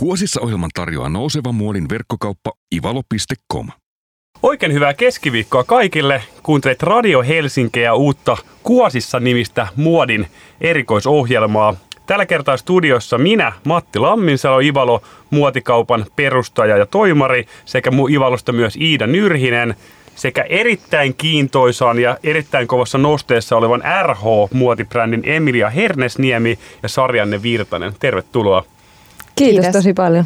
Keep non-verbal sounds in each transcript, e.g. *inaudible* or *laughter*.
Kuosissa ohjelman tarjoaa nouseva muodin verkkokauppa ivalo.com. Oikein hyvää keskiviikkoa kaikille. Kuuntelet Radio Helsinkiä uutta Kuosissa nimistä muodin erikoisohjelmaa. Tällä kertaa studiossa minä, Matti Lamminsalo, Ivalo, muotikaupan perustaja ja toimari, sekä Ivalosta myös Iida Nyrhinen, sekä erittäin kiintoisaan ja erittäin kovassa nosteessa olevan RH-muotibrändin Emilia Hernesniemi ja Sarjanne Virtanen. Tervetuloa. Kiitos, Kiitos. tosi paljon.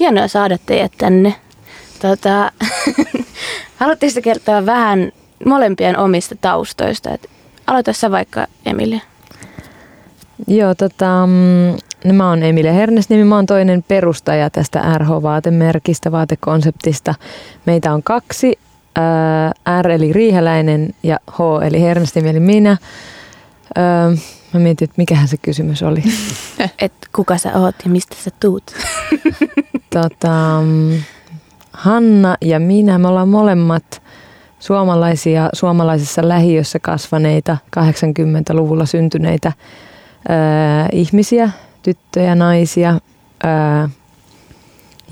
Hienoa saada teidät tänne. Tota, *laughs* haluatteko kertoa vähän molempien omista taustoista? Et aloita sä vaikka Emilia. Joo, tota, mm, no mä oon Emilia Hernesniemi, mä oon toinen perustaja tästä RH-vaatemerkistä, vaatekonseptista. Meitä on kaksi, R eli Riiheläinen ja H eli Hernesniemi eli minä. Mä mietin, että mikähän se kysymys oli. *laughs* Et kuka sä oot ja mistä sä tuut? *laughs* tota, mm, Hanna ja minä, me ollaan molemmat suomalaisia, suomalaisessa lähiössä kasvaneita, 80-luvulla syntyneitä ää, ihmisiä, tyttöjä, naisia. Ää,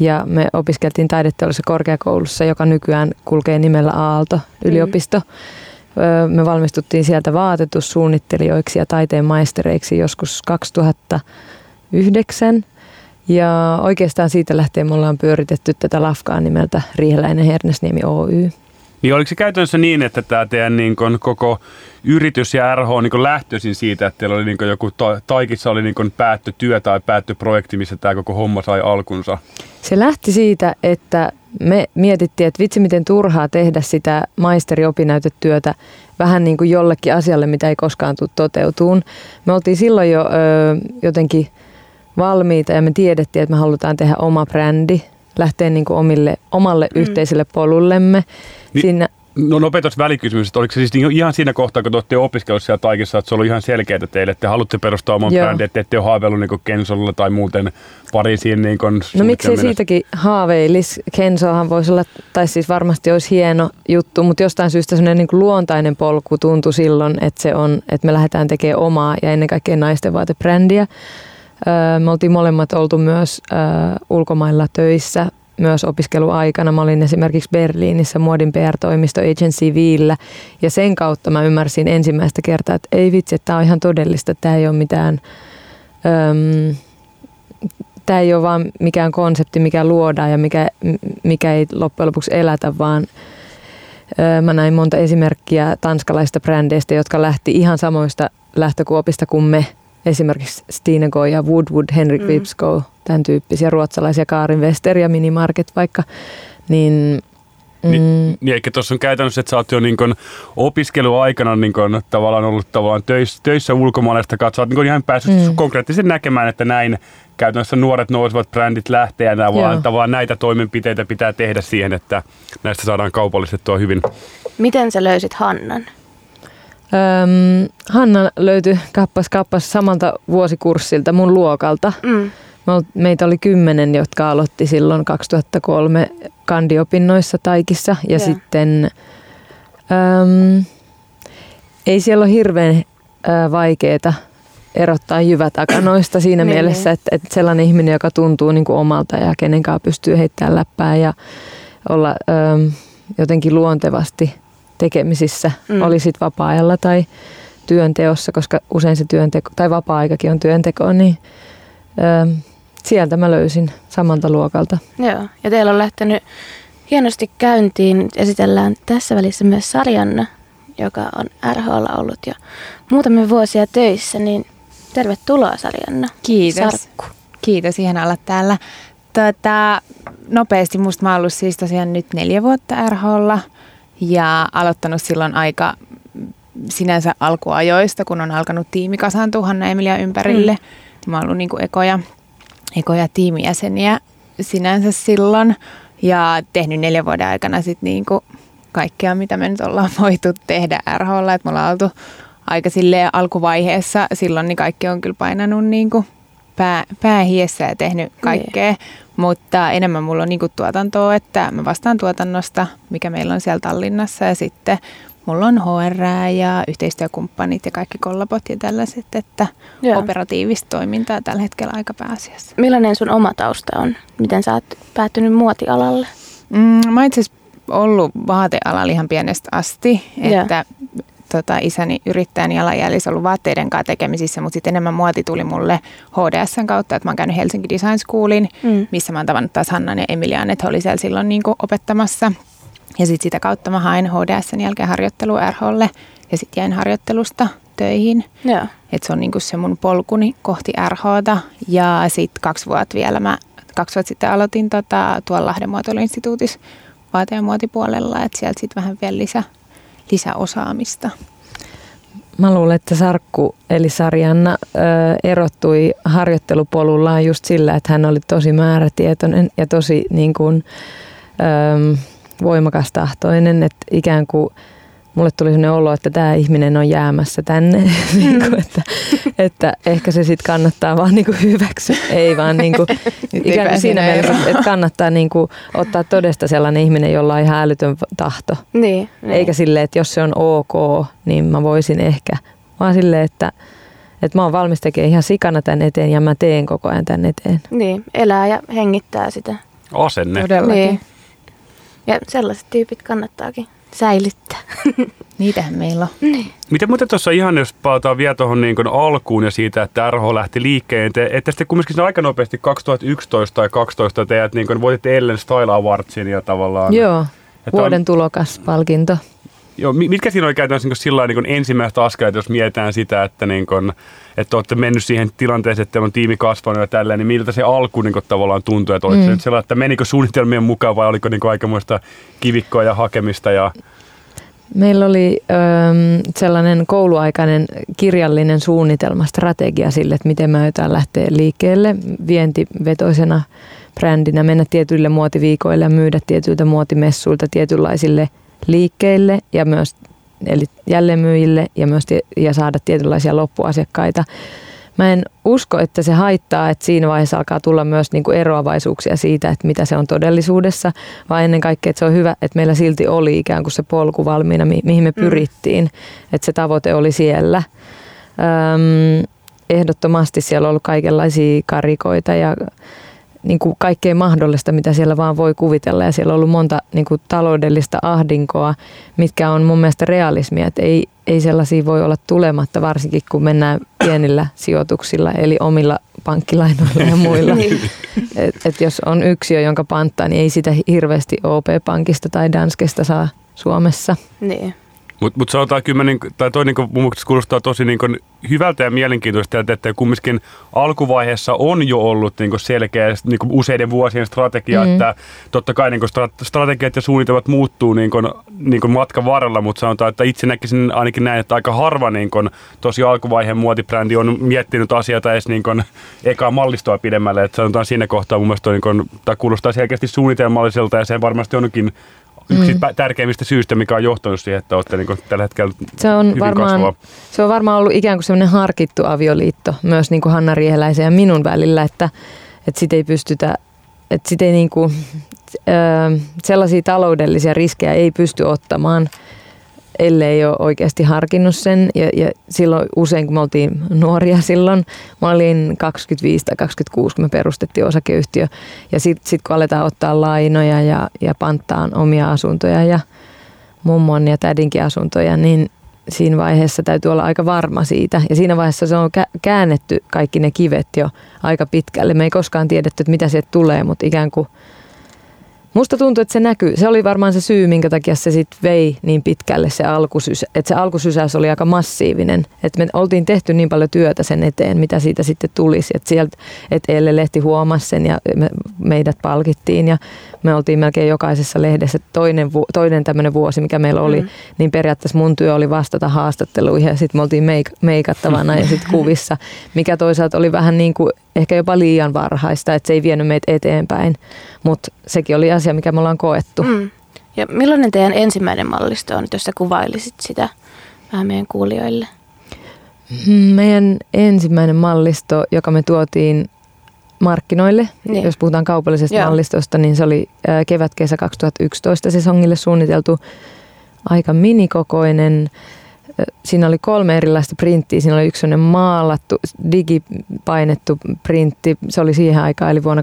ja me opiskeltiin taideteollisessa korkeakoulussa, joka nykyään kulkee nimellä Aalto yliopisto. Mm. Me valmistuttiin sieltä vaatetussuunnittelijoiksi ja taiteen maistereiksi joskus 2009. Ja oikeastaan siitä lähtien me ollaan pyöritetty tätä lafkaa nimeltä Riiheläinen Hernesniemi Oy. Niin oliko se käytännössä niin, että tämä teidän niin kun, koko yritys ja RH on niin lähtöisin siitä, että teillä oli niin joku ta- Taikissa oli niin päättötyö tai päättöprojekti, missä tämä koko homma sai alkunsa? Se lähti siitä, että me mietittiin, että vitsi miten turhaa tehdä sitä maisteriopinnäytetyötä vähän niin kuin jollekin asialle, mitä ei koskaan tule toteutuun. Me oltiin silloin jo ö, jotenkin valmiita ja me tiedettiin, että me halutaan tehdä oma brändi, lähteä niin kuin omille, omalle mm. yhteiselle polullemme. Niin, Siinä, no nopeatus välikysymys, että oliko se siis niin ihan siinä kohtaa, kun te olette opiskelussa siellä Taikissa, että se oli ihan selkeää teille, että te haluatte perustaa oman brändin, että ette ole haaveillut niin Kensolla tai muuten Pariisiin niin No miksei siitäkin haaveilis? Kensohan voisi olla, tai siis varmasti olisi hieno juttu, mutta jostain syystä sellainen niin luontainen polku tuntui silloin, että se on, että me lähdetään tekemään omaa ja ennen kaikkea naisten vaatebrändiä. Me oltiin molemmat oltu myös ulkomailla töissä myös opiskeluaikana. Mä olin esimerkiksi Berliinissä muodin PR-toimisto Agency Viillä ja sen kautta mä ymmärsin ensimmäistä kertaa, että ei vitsi, että tämä on ihan todellista, tämä ei ole mitään, äm, tämä ei ole vaan mikään konsepti, mikä luodaan ja mikä, mikä ei loppujen lopuksi elätä, vaan Mä näin monta esimerkkiä tanskalaista brändeistä, jotka lähti ihan samoista lähtökuopista kuin me esimerkiksi Stinego ja Woodwood, Henrik mm. Vipsko, tämän tyyppisiä ruotsalaisia, Kaarin Wester ja Minimarket vaikka, niin Mm. Niin, niin eikä tuossa on käytännössä, että sä oot jo niin kun opiskeluaikana niin kun, tavallaan ollut tavallaan töissä, töissä ulkomaalaista katsoa, oot niin ihan päässyt mm. konkreettisesti näkemään, että näin käytännössä nuoret nousevat brändit lähtee ja vaan, tavallaan näitä toimenpiteitä pitää tehdä siihen, että näistä saadaan kaupallistettua hyvin. Miten sä löysit Hannan? Öm, Hanna löytyi kappas kappas samalta vuosikurssilta mun luokalta. Mm. Meitä oli kymmenen, jotka aloitti silloin 2003 kandiopinnoissa Taikissa ja yeah. sitten öm, ei siellä ole hirveän ö, vaikeeta erottaa jyvätakanoista siinä niin, mielessä, että, että sellainen ihminen, joka tuntuu niin kuin omalta ja kenen kanssa pystyy heittämään läppää ja olla ö, jotenkin luontevasti – tekemisissä, mm. oli sitten vapaa-ajalla tai työnteossa, koska usein se työnteko, tai vapaa-aikakin on työnteko, niin ö, sieltä mä löysin samalta luokalta. Joo, ja teillä on lähtenyt hienosti käyntiin. Esitellään tässä välissä myös Sarjanna, joka on RHlla ollut jo muutamia vuosia töissä, niin tervetuloa Sarjanna. Kiitos. Sarkku. Kiitos, ihan olla täällä. Tota, nopeasti musta mä oon ollut siis tosiaan nyt neljä vuotta RHlla – ja aloittanut silloin aika sinänsä alkuajoista, kun on alkanut tiimi kasaantua Hanna Emilia ympärille. Mm. Mä oon ollut niin kuin ekoja, ekoja tiimijäseniä sinänsä silloin ja tehnyt neljän vuoden aikana sit niin kuin kaikkea, mitä me nyt ollaan *laughs* voitu tehdä RHlla. Että me ollaan oltu aika silleen alkuvaiheessa silloin, niin kaikki on kyllä painanut niin kuin pää, pää hiessä ja tehnyt niin. kaikkea. Niin. Mutta enemmän mulla on niinku tuotantoa, että mä vastaan tuotannosta, mikä meillä on siellä Tallinnassa ja sitten mulla on HR ja yhteistyökumppanit ja kaikki kollabot ja tällaiset, että Joo. operatiivista toimintaa tällä hetkellä aika pääasiassa. Millainen sun oma tausta on? Miten sä oot päätynyt muotialalle? Mm, mä itse ollut vaatealalla ihan pienestä asti, että tota, isäni yrittäjän jalanjäljissä ollut vaatteiden kanssa tekemisissä, mutta sitten enemmän muoti tuli mulle HDSn kautta, että mä oon käynyt Helsinki Design Schoolin, Mm. missä mä oon tavannut taas Hannan ja Emilian, että he oli siellä silloin niin kuin opettamassa. Ja sitten sitä kautta mä hain HDSn jälkeen harjoittelu RHlle ja sitten jäin harjoittelusta töihin. Joo. Että se on niinku se mun polkuni kohti RHta. Ja sitten kaksi vuotta vielä mä, kaksi vuotta sitten aloitin tota, tuolla Lahden muotoiluinstituutissa vaate- ja muotipuolella, että sieltä sitten vähän vielä lisä, lisäosaamista. Mä luulen, että Sarkku eli Sarjanna erottui harjoittelupolullaan just sillä, että hän oli tosi määrätietoinen ja tosi niin kuin, voimakas tahtoinen, että ikään kuin mulle tuli sellainen olo, että tämä ihminen on jäämässä tänne, *laughs* niin kuin, että, että ehkä se sitten kannattaa vaan niin kuin hyväksyä, ei vaan *laughs* niin kuin, ikään siinä mielessä, että kannattaa niin kuin ottaa todesta sellainen ihminen, jolla on ihan älytön tahto. Niin. niin. Eikä silleen, että jos se on ok, niin mä voisin ehkä. Vaan silleen, että, että mä oon valmis tekemään ihan sikana tän eteen ja mä teen koko ajan tän eteen. Niin, elää ja hengittää sitä. Asenne. Todellakin. Niin. Ja sellaiset tyypit kannattaakin säilyttää. *laughs* Niitähän meillä on. Miten muuten tuossa ihan, jos palataan vielä tuohon niin kuin alkuun ja siitä, että RH lähti liikkeen, te, että sitten kumminkin aika nopeasti 2011 tai 2012 teidät niin kuin voititte Ellen Style Awardsin ja tavallaan... Joo, Että vuoden on- tulokaspalkinto. Joo, mi- mitkä siinä oli käytännössä niin sillä niin ensimmäistä askeleet, jos mietitään sitä, että, niin kuin, että olette mennyt siihen tilanteeseen, että teillä on tiimi kasvanut ja tälleen, niin miltä se alku niin kuin, tavallaan tuntui? Että oliko se Mm. nyt sellainen, että menikö suunnitelmien mukaan vai oliko niin kuin, aikamoista kivikkoa ja hakemista? Ja, Meillä oli öm, sellainen kouluaikainen kirjallinen suunnitelma, strategia sille, että miten me aiotaan lähteä liikkeelle vientivetoisena brändinä, mennä tietyille muotiviikoille ja myydä tietyiltä muotimessuilta tietynlaisille liikkeille ja myös eli jälleenmyyjille ja myös ja saada tietynlaisia loppuasiakkaita. Mä en usko, että se haittaa, että siinä vaiheessa alkaa tulla myös niin kuin eroavaisuuksia siitä, että mitä se on todellisuudessa, vaan ennen kaikkea, että se on hyvä, että meillä silti oli ikään kuin se polku valmiina, mi- mihin me Mm. pyrittiin, että se tavoite oli siellä. Öm, ehdottomasti siellä on ollut kaikenlaisia karikoita ja niin kuin kaikkea mahdollista, mitä siellä vaan voi kuvitella. Ja siellä on ollut monta niin kuin taloudellista ahdinkoa, mitkä on mun mielestä realismia. Että ei, ei sellaisia voi olla tulematta, varsinkin kun mennään pienillä sijoituksilla, eli omilla pankkilainoilla ja muilla. *laughs* Niin. et, et jos on yksiö, jonka panttaa, niin ei sitä hirveästi OP-pankista tai Danskesta saa Suomessa. niin. Mutta mut sanotaan kyllä, niin, tai toi niin mun mielestä kuulostaa tosi niin kuin hyvältä ja mielenkiintoista, että, että kumminkin alkuvaiheessa on jo ollut niin kuin selkeä niin kuin useiden vuosien strategia, Mm. että totta kai niin kuin strategiat ja suunnitelmat muuttuu niin kuin, niin kuin matkan varrella, mutta sanotaan, että itse näkisin ainakin näin, että aika harva niin kuin, tosi alkuvaiheen muotibrändi on miettinyt asioita edes niin kuin, ekaa mallistoa pidemmälle, että sanotaan siinä kohtaa mun mielestä toi, niin kuin, tai kuulostaa selkeästi suunnitelmalliselta ja se varmasti onkin yksi Mm. mm. tärkeimmistä syistä, mikä on johtanut siihen, että olette niin tällä hetkellä Se on, hyvin varmaan, kasvava. se on varmaan ollut ikään kuin semmoinen harkittu avioliitto myös niin kuin Hanna Rieheläisen ja minun välillä, että, että sit ei pystytä, että sit ei niin kuin, ö, sellaisia taloudellisia riskejä ei pysty ottamaan, ellei ole oikeasti harkinnut sen. Ja, ja silloin usein, kun me oltiin nuoria silloin, mä olin 25 tai 26, kun me perustettiin osakeyhtiö. Ja sitten sit, kun aletaan ottaa lainoja ja, ja panttaan omia asuntoja ja mummon ja tädinkin asuntoja, niin siinä vaiheessa täytyy olla aika varma siitä. Ja siinä vaiheessa se on kä- käännetty kaikki ne kivet jo aika pitkälle. Me ei koskaan tiedetty, että mitä sieltä tulee, mutta ikään kuin Musta tuntuu, että se näkyy. Se oli varmaan se syy, minkä takia se sitten vei niin pitkälle se alkusys, että se alkusysäys oli aika massiivinen. Että me oltiin tehty niin paljon työtä sen eteen, mitä siitä sitten tulisi. Että sieltä, että Elle Lehti huomasi sen ja me, meidät palkittiin ja me oltiin melkein jokaisessa lehdessä. Toinen, vu, toinen tämmöinen vuosi, mikä meillä oli, Mm. niin periaatteessa mun työ oli vastata haastatteluihin ja sitten me oltiin meik- meikattavana ja sitten *laughs* kuvissa, mikä toisaalta oli vähän niin kuin ehkä jopa liian varhaista, että se ei vienyt meitä eteenpäin. Mutta sekin oli asia, mikä me ollaan koettu. Mm. Mm. Ja millainen teidän ensimmäinen mallisto on, jos sä kuvailisit sitä vähän meidän kuulijoille? Meidän ensimmäinen mallisto, joka me tuotiin markkinoille, Niin. jos puhutaan kaupallisesta Joo. Mallistosta, niin se oli kevät-kesä 2011 sesongille suunniteltu aika minikokoinen. Siinä oli kolme erilaista printtiä. Siinä oli yksi sellainen maalattu, digipainettu printti. Se oli siihen aikaan, eli vuonna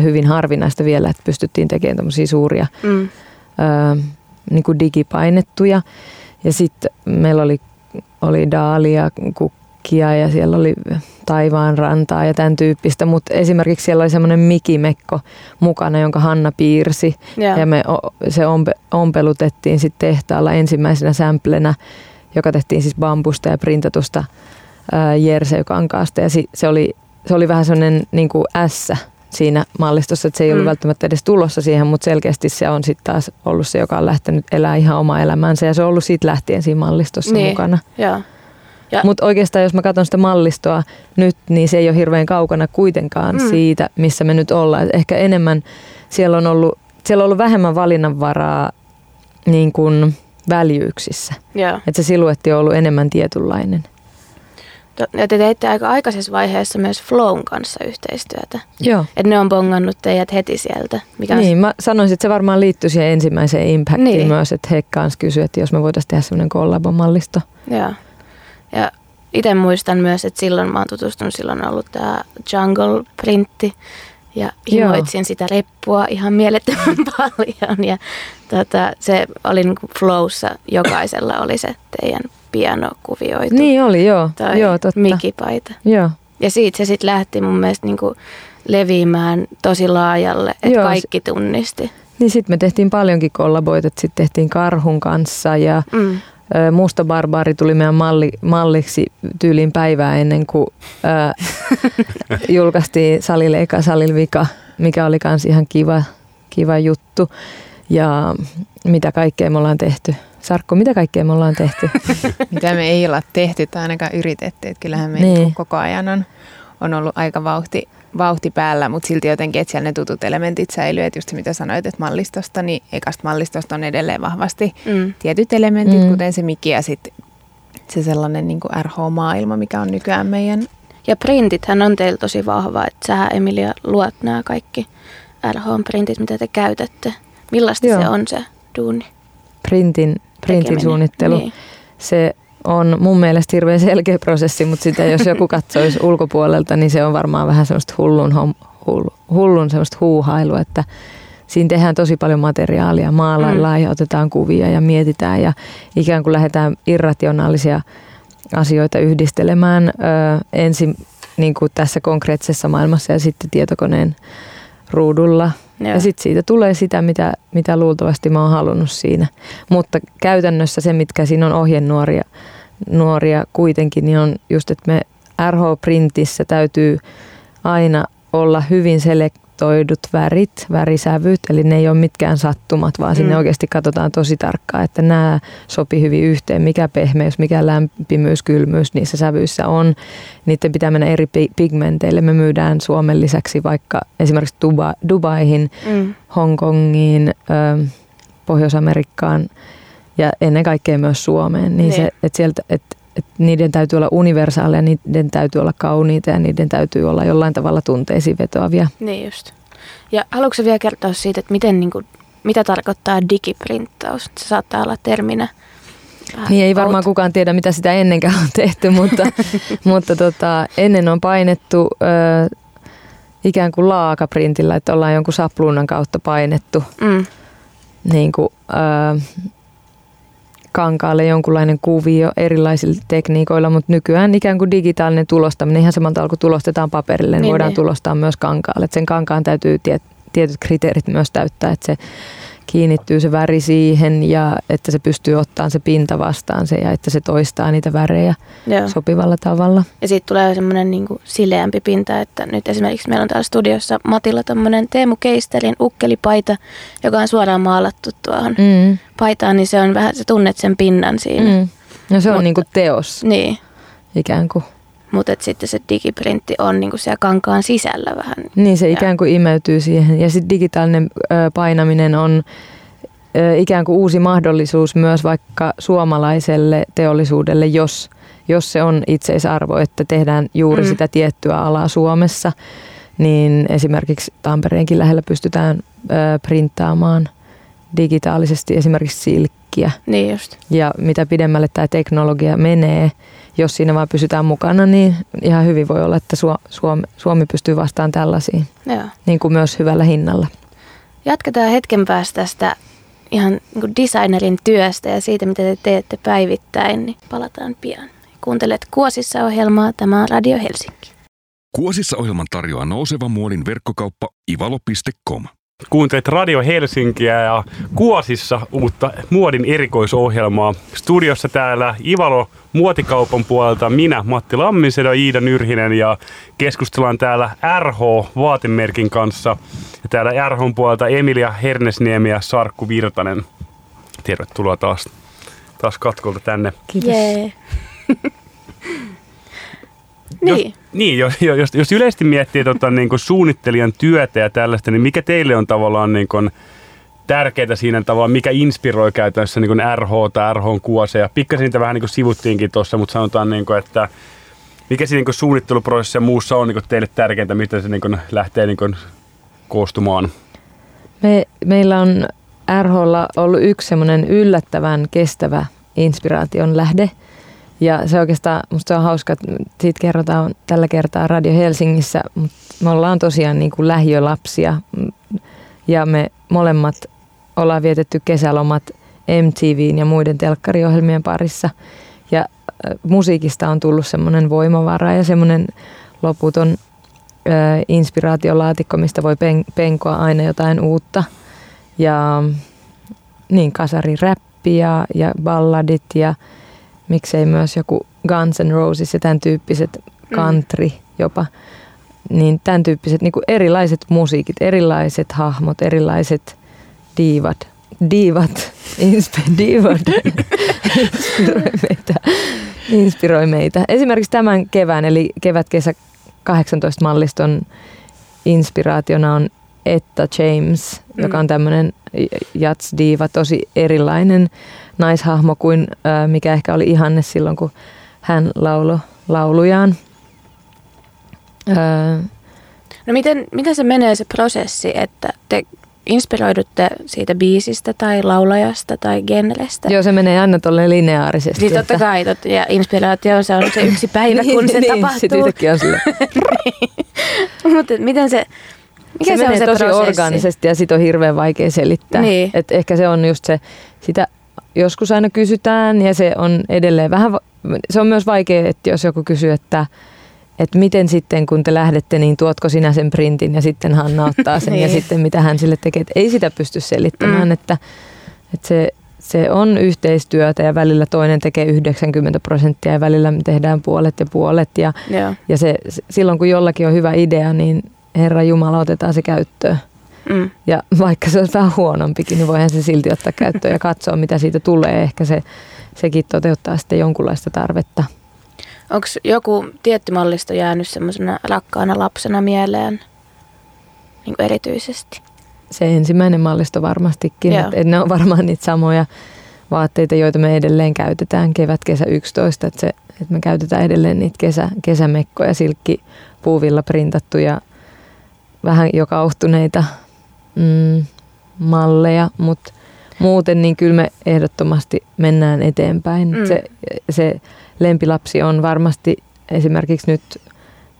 2010-2011 hyvin harvinaista vielä, että pystyttiin tekemään tämmöisiä suuria mm. ö, niin kuin digipainettuja. Ja sitten meillä oli, oli daalia, kukkia ja siellä oli taivaan rantaa ja tämän tyyppistä, mutta esimerkiksi siellä oli semmoinen mikimekko mukana, jonka Hanna piirsi yeah. ja me se ompe, ompelutettiin sitten tehtaalla ensimmäisenä sämplenä, joka tehtiin siis bambusta ja printatusta Jersey-kankaasta ja si, se oli, se oli vähän semmoinen niin kuin ässä siinä mallistossa, että se ei ollut mm. välttämättä edes tulossa siihen, mutta selkeästi se on sitten taas ollut se, joka on lähtenyt elää ihan omaa elämäänsä ja se on ollut siitä lähtien siinä mallistossa niin. mukana. Yeah. Mutta oikeastaan jos mä katson sitä mallistoa nyt, niin se ei ole hirveän kaukana kuitenkaan mm. siitä, missä me nyt ollaan. Et ehkä enemmän siellä on ollut, siellä on ollut vähemmän valinnanvaraa niin kuin väljyyksissä. Yeah. Että se siluetti on ollut enemmän tietynlainen. Ja te teitte aika aikaisessa vaiheessa myös Flown kanssa yhteistyötä. Joo. Että ne on bongannut teidät heti sieltä. Mikä niin, on... mä sanoisin, että se varmaan liittyy siihen ensimmäiseen impactiin niin. myös, että he kanssa kysyivät, että jos me voitaisiin tehdä sellainen kollabomallisto. Joo. Ja itse muistan myös, että silloin mä oon tutustunut, silloin on ollut tämä Jungle-printti ja himoitsin Joo. sitä reppua ihan mielettömän *laughs* paljon ja tota, se oli niin kuin flowssa, jokaisella oli se teidän pianokuvioitu. Niin oli, joo. Tai joo, totta. mikipaita. Joo. Ja siitä se sitten lähti mun mielestä niin kuin leviämään tosi laajalle, että joo, kaikki tunnisti. Niin sitten me tehtiin paljonkin kollaboita, sitten tehtiin Karhun kanssa ja mm. Musta barbaari tuli meidän malli, malliksi tyyliin päivää ennen kuin ää, *laughs* julkaistiin salille eka salille vika, mikä oli kans ihan kiva, kiva juttu. Ja mitä kaikkea me ollaan tehty. Sarkko, mitä kaikkea me ollaan tehty? *laughs* mitä me ei olla tehty tai ainakaan yritetty. Että kyllähän me niin. koko ajan on, on ollut aika vauhti, vauhti päällä, mutta silti jotenkin, että siellä ne tutut elementit säilyy. Että just se, mitä sanoit, että mallistosta, niin ekasta mallistosta on edelleen vahvasti mm. tietyt elementit, mm. kuten se mikki ja sitten se sellainen niin RH-maailma, mikä on nykyään meidän. Ja printithän on teillä tosi vahva, että sä Emilia luot nämä kaikki RH-printit, mitä te käytätte. Millaista Joo. se on se duuni? Printin, printin suunnittelu. Niin. Se on mun mielestä hirveän selkeä prosessi, mutta sitä jos joku katsoisi ulkopuolelta, niin se on varmaan vähän semmoista hullun, hom, hull, hullun semmoista huuhailua, että siinä tehdään tosi paljon materiaalia, maalaillaan mm. ja otetaan kuvia ja mietitään ja ikään kuin lähdetään irrationaalisia asioita yhdistelemään ö, ensin niin kuin tässä konkreettisessa maailmassa ja sitten tietokoneen ruudulla. Joo. Ja sitten siitä tulee sitä, mitä, mitä luultavasti mä oon halunnut siinä. Mutta käytännössä se, mitkä siinä on ohjenuoria, nuoria kuitenkin, niin on just, että me RH-printissä täytyy aina olla hyvin selektoidut värit, värisävyt, eli ne ei ole mitkään sattumat, vaan mm. sinne oikeasti katsotaan tosi tarkkaan, että nämä sopii hyvin yhteen, mikä pehmeys, mikä lämpimyys, kylmyys niissä sävyissä on. Niiden pitää mennä eri pigmenteille. Me myydään Suomen lisäksi vaikka esimerkiksi Duba, Dubaihin, mm. Hongkongiin, Pohjois-Amerikkaan, ja ennen kaikkea myös Suomeen. Niin, niin. Se, että sieltä, että, että niiden täytyy olla universaaleja, niiden täytyy olla kauniita ja niiden täytyy olla jollain tavalla tunteisiin vetoavia. Niin just. Ja haluatko vielä kertoa siitä, että miten, niin kuin, mitä tarkoittaa digiprinttaus? Se saattaa olla terminä. Niin ei varmaan out. kukaan tiedä, mitä sitä ennenkään on tehty, mutta, *laughs* mutta tota, ennen on painettu ö, ikään kuin laakaprintillä, että ollaan jonkun sapluunan kautta painettu mm. niin kuin, ö, kankaalle jonkunlainen kuvio erilaisilla tekniikoilla, mutta nykyään ikään kuin digitaalinen tulostaminen, ihan samalta kuin tulostetaan paperille, niin, niin voidaan niin. tulostaa myös kankaalle. Et sen kankaan täytyy tiet, tietyt kriteerit myös täyttää, että se kiinnittyy se väri siihen ja että se pystyy ottamaan se pinta vastaan se ja että se toistaa niitä värejä Joo. sopivalla tavalla. Ja siitä tulee semmoinen niin sileämpi pinta, että nyt esimerkiksi meillä on täällä studiossa Matilla tämmöinen Teemu Keistelin ukkelipaita, joka on suoraan maalattu tuohon mm. paitaan, niin se on vähän, sä tunnet sen pinnan siinä. Mm. No se on Mut, niin kuin teos. Niin. Ikään kuin. Mutta sitten se digiprintti on niinku siellä kankaan sisällä vähän. Niin se ikään kuin imeytyy siihen. Ja sitten digitaalinen ö, painaminen on ö, ikään kuin uusi mahdollisuus myös vaikka suomalaiselle teollisuudelle, jos, jos se on itseisarvo, että tehdään juuri mm. sitä tiettyä alaa Suomessa. Niin esimerkiksi Tampereenkin lähellä pystytään ö, printtaamaan digitaalisesti esimerkiksi silkkiä. Niin just. Ja mitä pidemmälle tämä teknologia menee, jos siinä vaan pysytään mukana, niin ihan hyvin voi olla, että Suomi, Suomi pystyy vastaan tällaisiin, Joo. niin kuin myös hyvällä hinnalla. Jatketaan hetken päästä tästä ihan niin designerin työstä ja siitä, mitä te teette päivittäin, niin palataan pian. Kuuntelet Kuosissa ohjelmaa, tämä on Radio Helsinki. Kuosissa ohjelman tarjoaa nouseva muodin verkkokauppa ivalo.com. Kuuntelet Radio Helsinkiä ja Kuosissa uutta muodin erikoisohjelmaa. Studiossa täällä Ivalo muotikaupan puolelta minä, Matti Lammisedo, Iida Nyrhinen ja keskustellaan täällä RH vaatemerkin kanssa. Ja täällä RH puolelta Emilia Hernesniemi ja Sarkku Virtanen. Tervetuloa taas, taas katkolta tänne. Kiitos. Jee. Niin. Jos, niin, jos, jos, jos yleisesti miettii tota, niin kuin suunnittelijan työtä ja tällaista, niin mikä teille on tavallaan niin kuin tärkeää siinä tavallaan, mikä inspiroi käytännössä niin kuin RH tai RH kuoseja. Pikkasen niitä vähän niin kuin sivuttiinkin tuossa, mutta sanotaan, niin kuin, että mikä siinä niin kuin suunnitteluprosessissa ja muussa on niin kuin teille tärkeintä, miten se niin kuin lähtee niin kuin koostumaan? Me, meillä on RHlla ollut yksi semmoinen yllättävän kestävä inspiraation lähde – ja se oikeastaan, musta on hauska, että siitä kerrotaan tällä kertaa Radio Helsingissä, mutta me ollaan tosiaan niin kuin lähiölapsia ja me molemmat ollaan vietetty kesälomat MTVn ja muiden telkkariohjelmien parissa. Ja musiikista on tullut semmoinen voimavara ja semmoinen loputon inspiraatiolaatikko, mistä voi pen, penkoa aina jotain uutta. Ja niin kasariräppi ja, ja balladit ja miksei myös joku Guns N' Roses ja tämän tyyppiset mm. country jopa, niin tämän tyyppiset niin kuin erilaiset musiikit, erilaiset hahmot, erilaiset diivat, diivat, *laughs* inspe, diivat inspiroi meitä, inspiroi meitä. Esimerkiksi tämän kevään, eli kevät-kesä 18 malliston inspiraationa on Etta James, mm. joka on tämmöinen jats-diiva, tosi erilainen naishahmo kuin mikä ehkä oli ihanne silloin, kun hän laulo laulujaan. No miten, miten se menee se prosessi, että te inspiroidutte siitä biisistä tai laulajasta tai genrestä? Joo, se menee aina tuolle lineaarisesti. Siis totta että... kai, tot, ja inspiraatio se on se yksi päivä, *laughs* niin, kun se niin, tapahtuu. Sitten yhtäkkiä on sille. *laughs* niin. Mutta miten se, mikä se, se menee se tosi prosessi? orgaanisesti ja sit on hirveän vaikea selittää. Niin. Et ehkä se on just se, sitä joskus aina kysytään ja se on edelleen vähän, se on myös vaikea, että jos joku kysyy, että että miten sitten kun te lähdette, niin tuotko sinä sen printin ja sitten Hanna ottaa sen *laughs* niin. ja sitten mitä hän sille tekee. Että ei sitä pysty selittämään, mm. että, että se, se on yhteistyötä ja välillä toinen tekee 90 prosenttia ja välillä me tehdään puolet ja puolet. Ja, yeah. ja se, silloin kun jollakin on hyvä idea, niin Herra Jumala otetaan se käyttöön. Mm. Ja vaikka se on vähän huonompikin, niin voihan se silti ottaa käyttöön ja katsoa, mitä siitä tulee. Ehkä se, sekin toteuttaa sitten jonkunlaista tarvetta. Onko joku tietty mallisto jäänyt semmoisena rakkaana lapsena mieleen niin erityisesti? Se ensimmäinen mallisto varmastikin. Et, et ne on varmaan niitä samoja vaatteita, joita me edelleen käytetään kevät, kesä 11. Että, se, että me käytetään edelleen niitä kesä, kesämekkoja, silkkipuuvilla printattuja, vähän jo kauhtuneita mm, malleja, mutta muuten niin kyllä me ehdottomasti mennään eteenpäin. Mm. Se, se lempilapsi on varmasti esimerkiksi nyt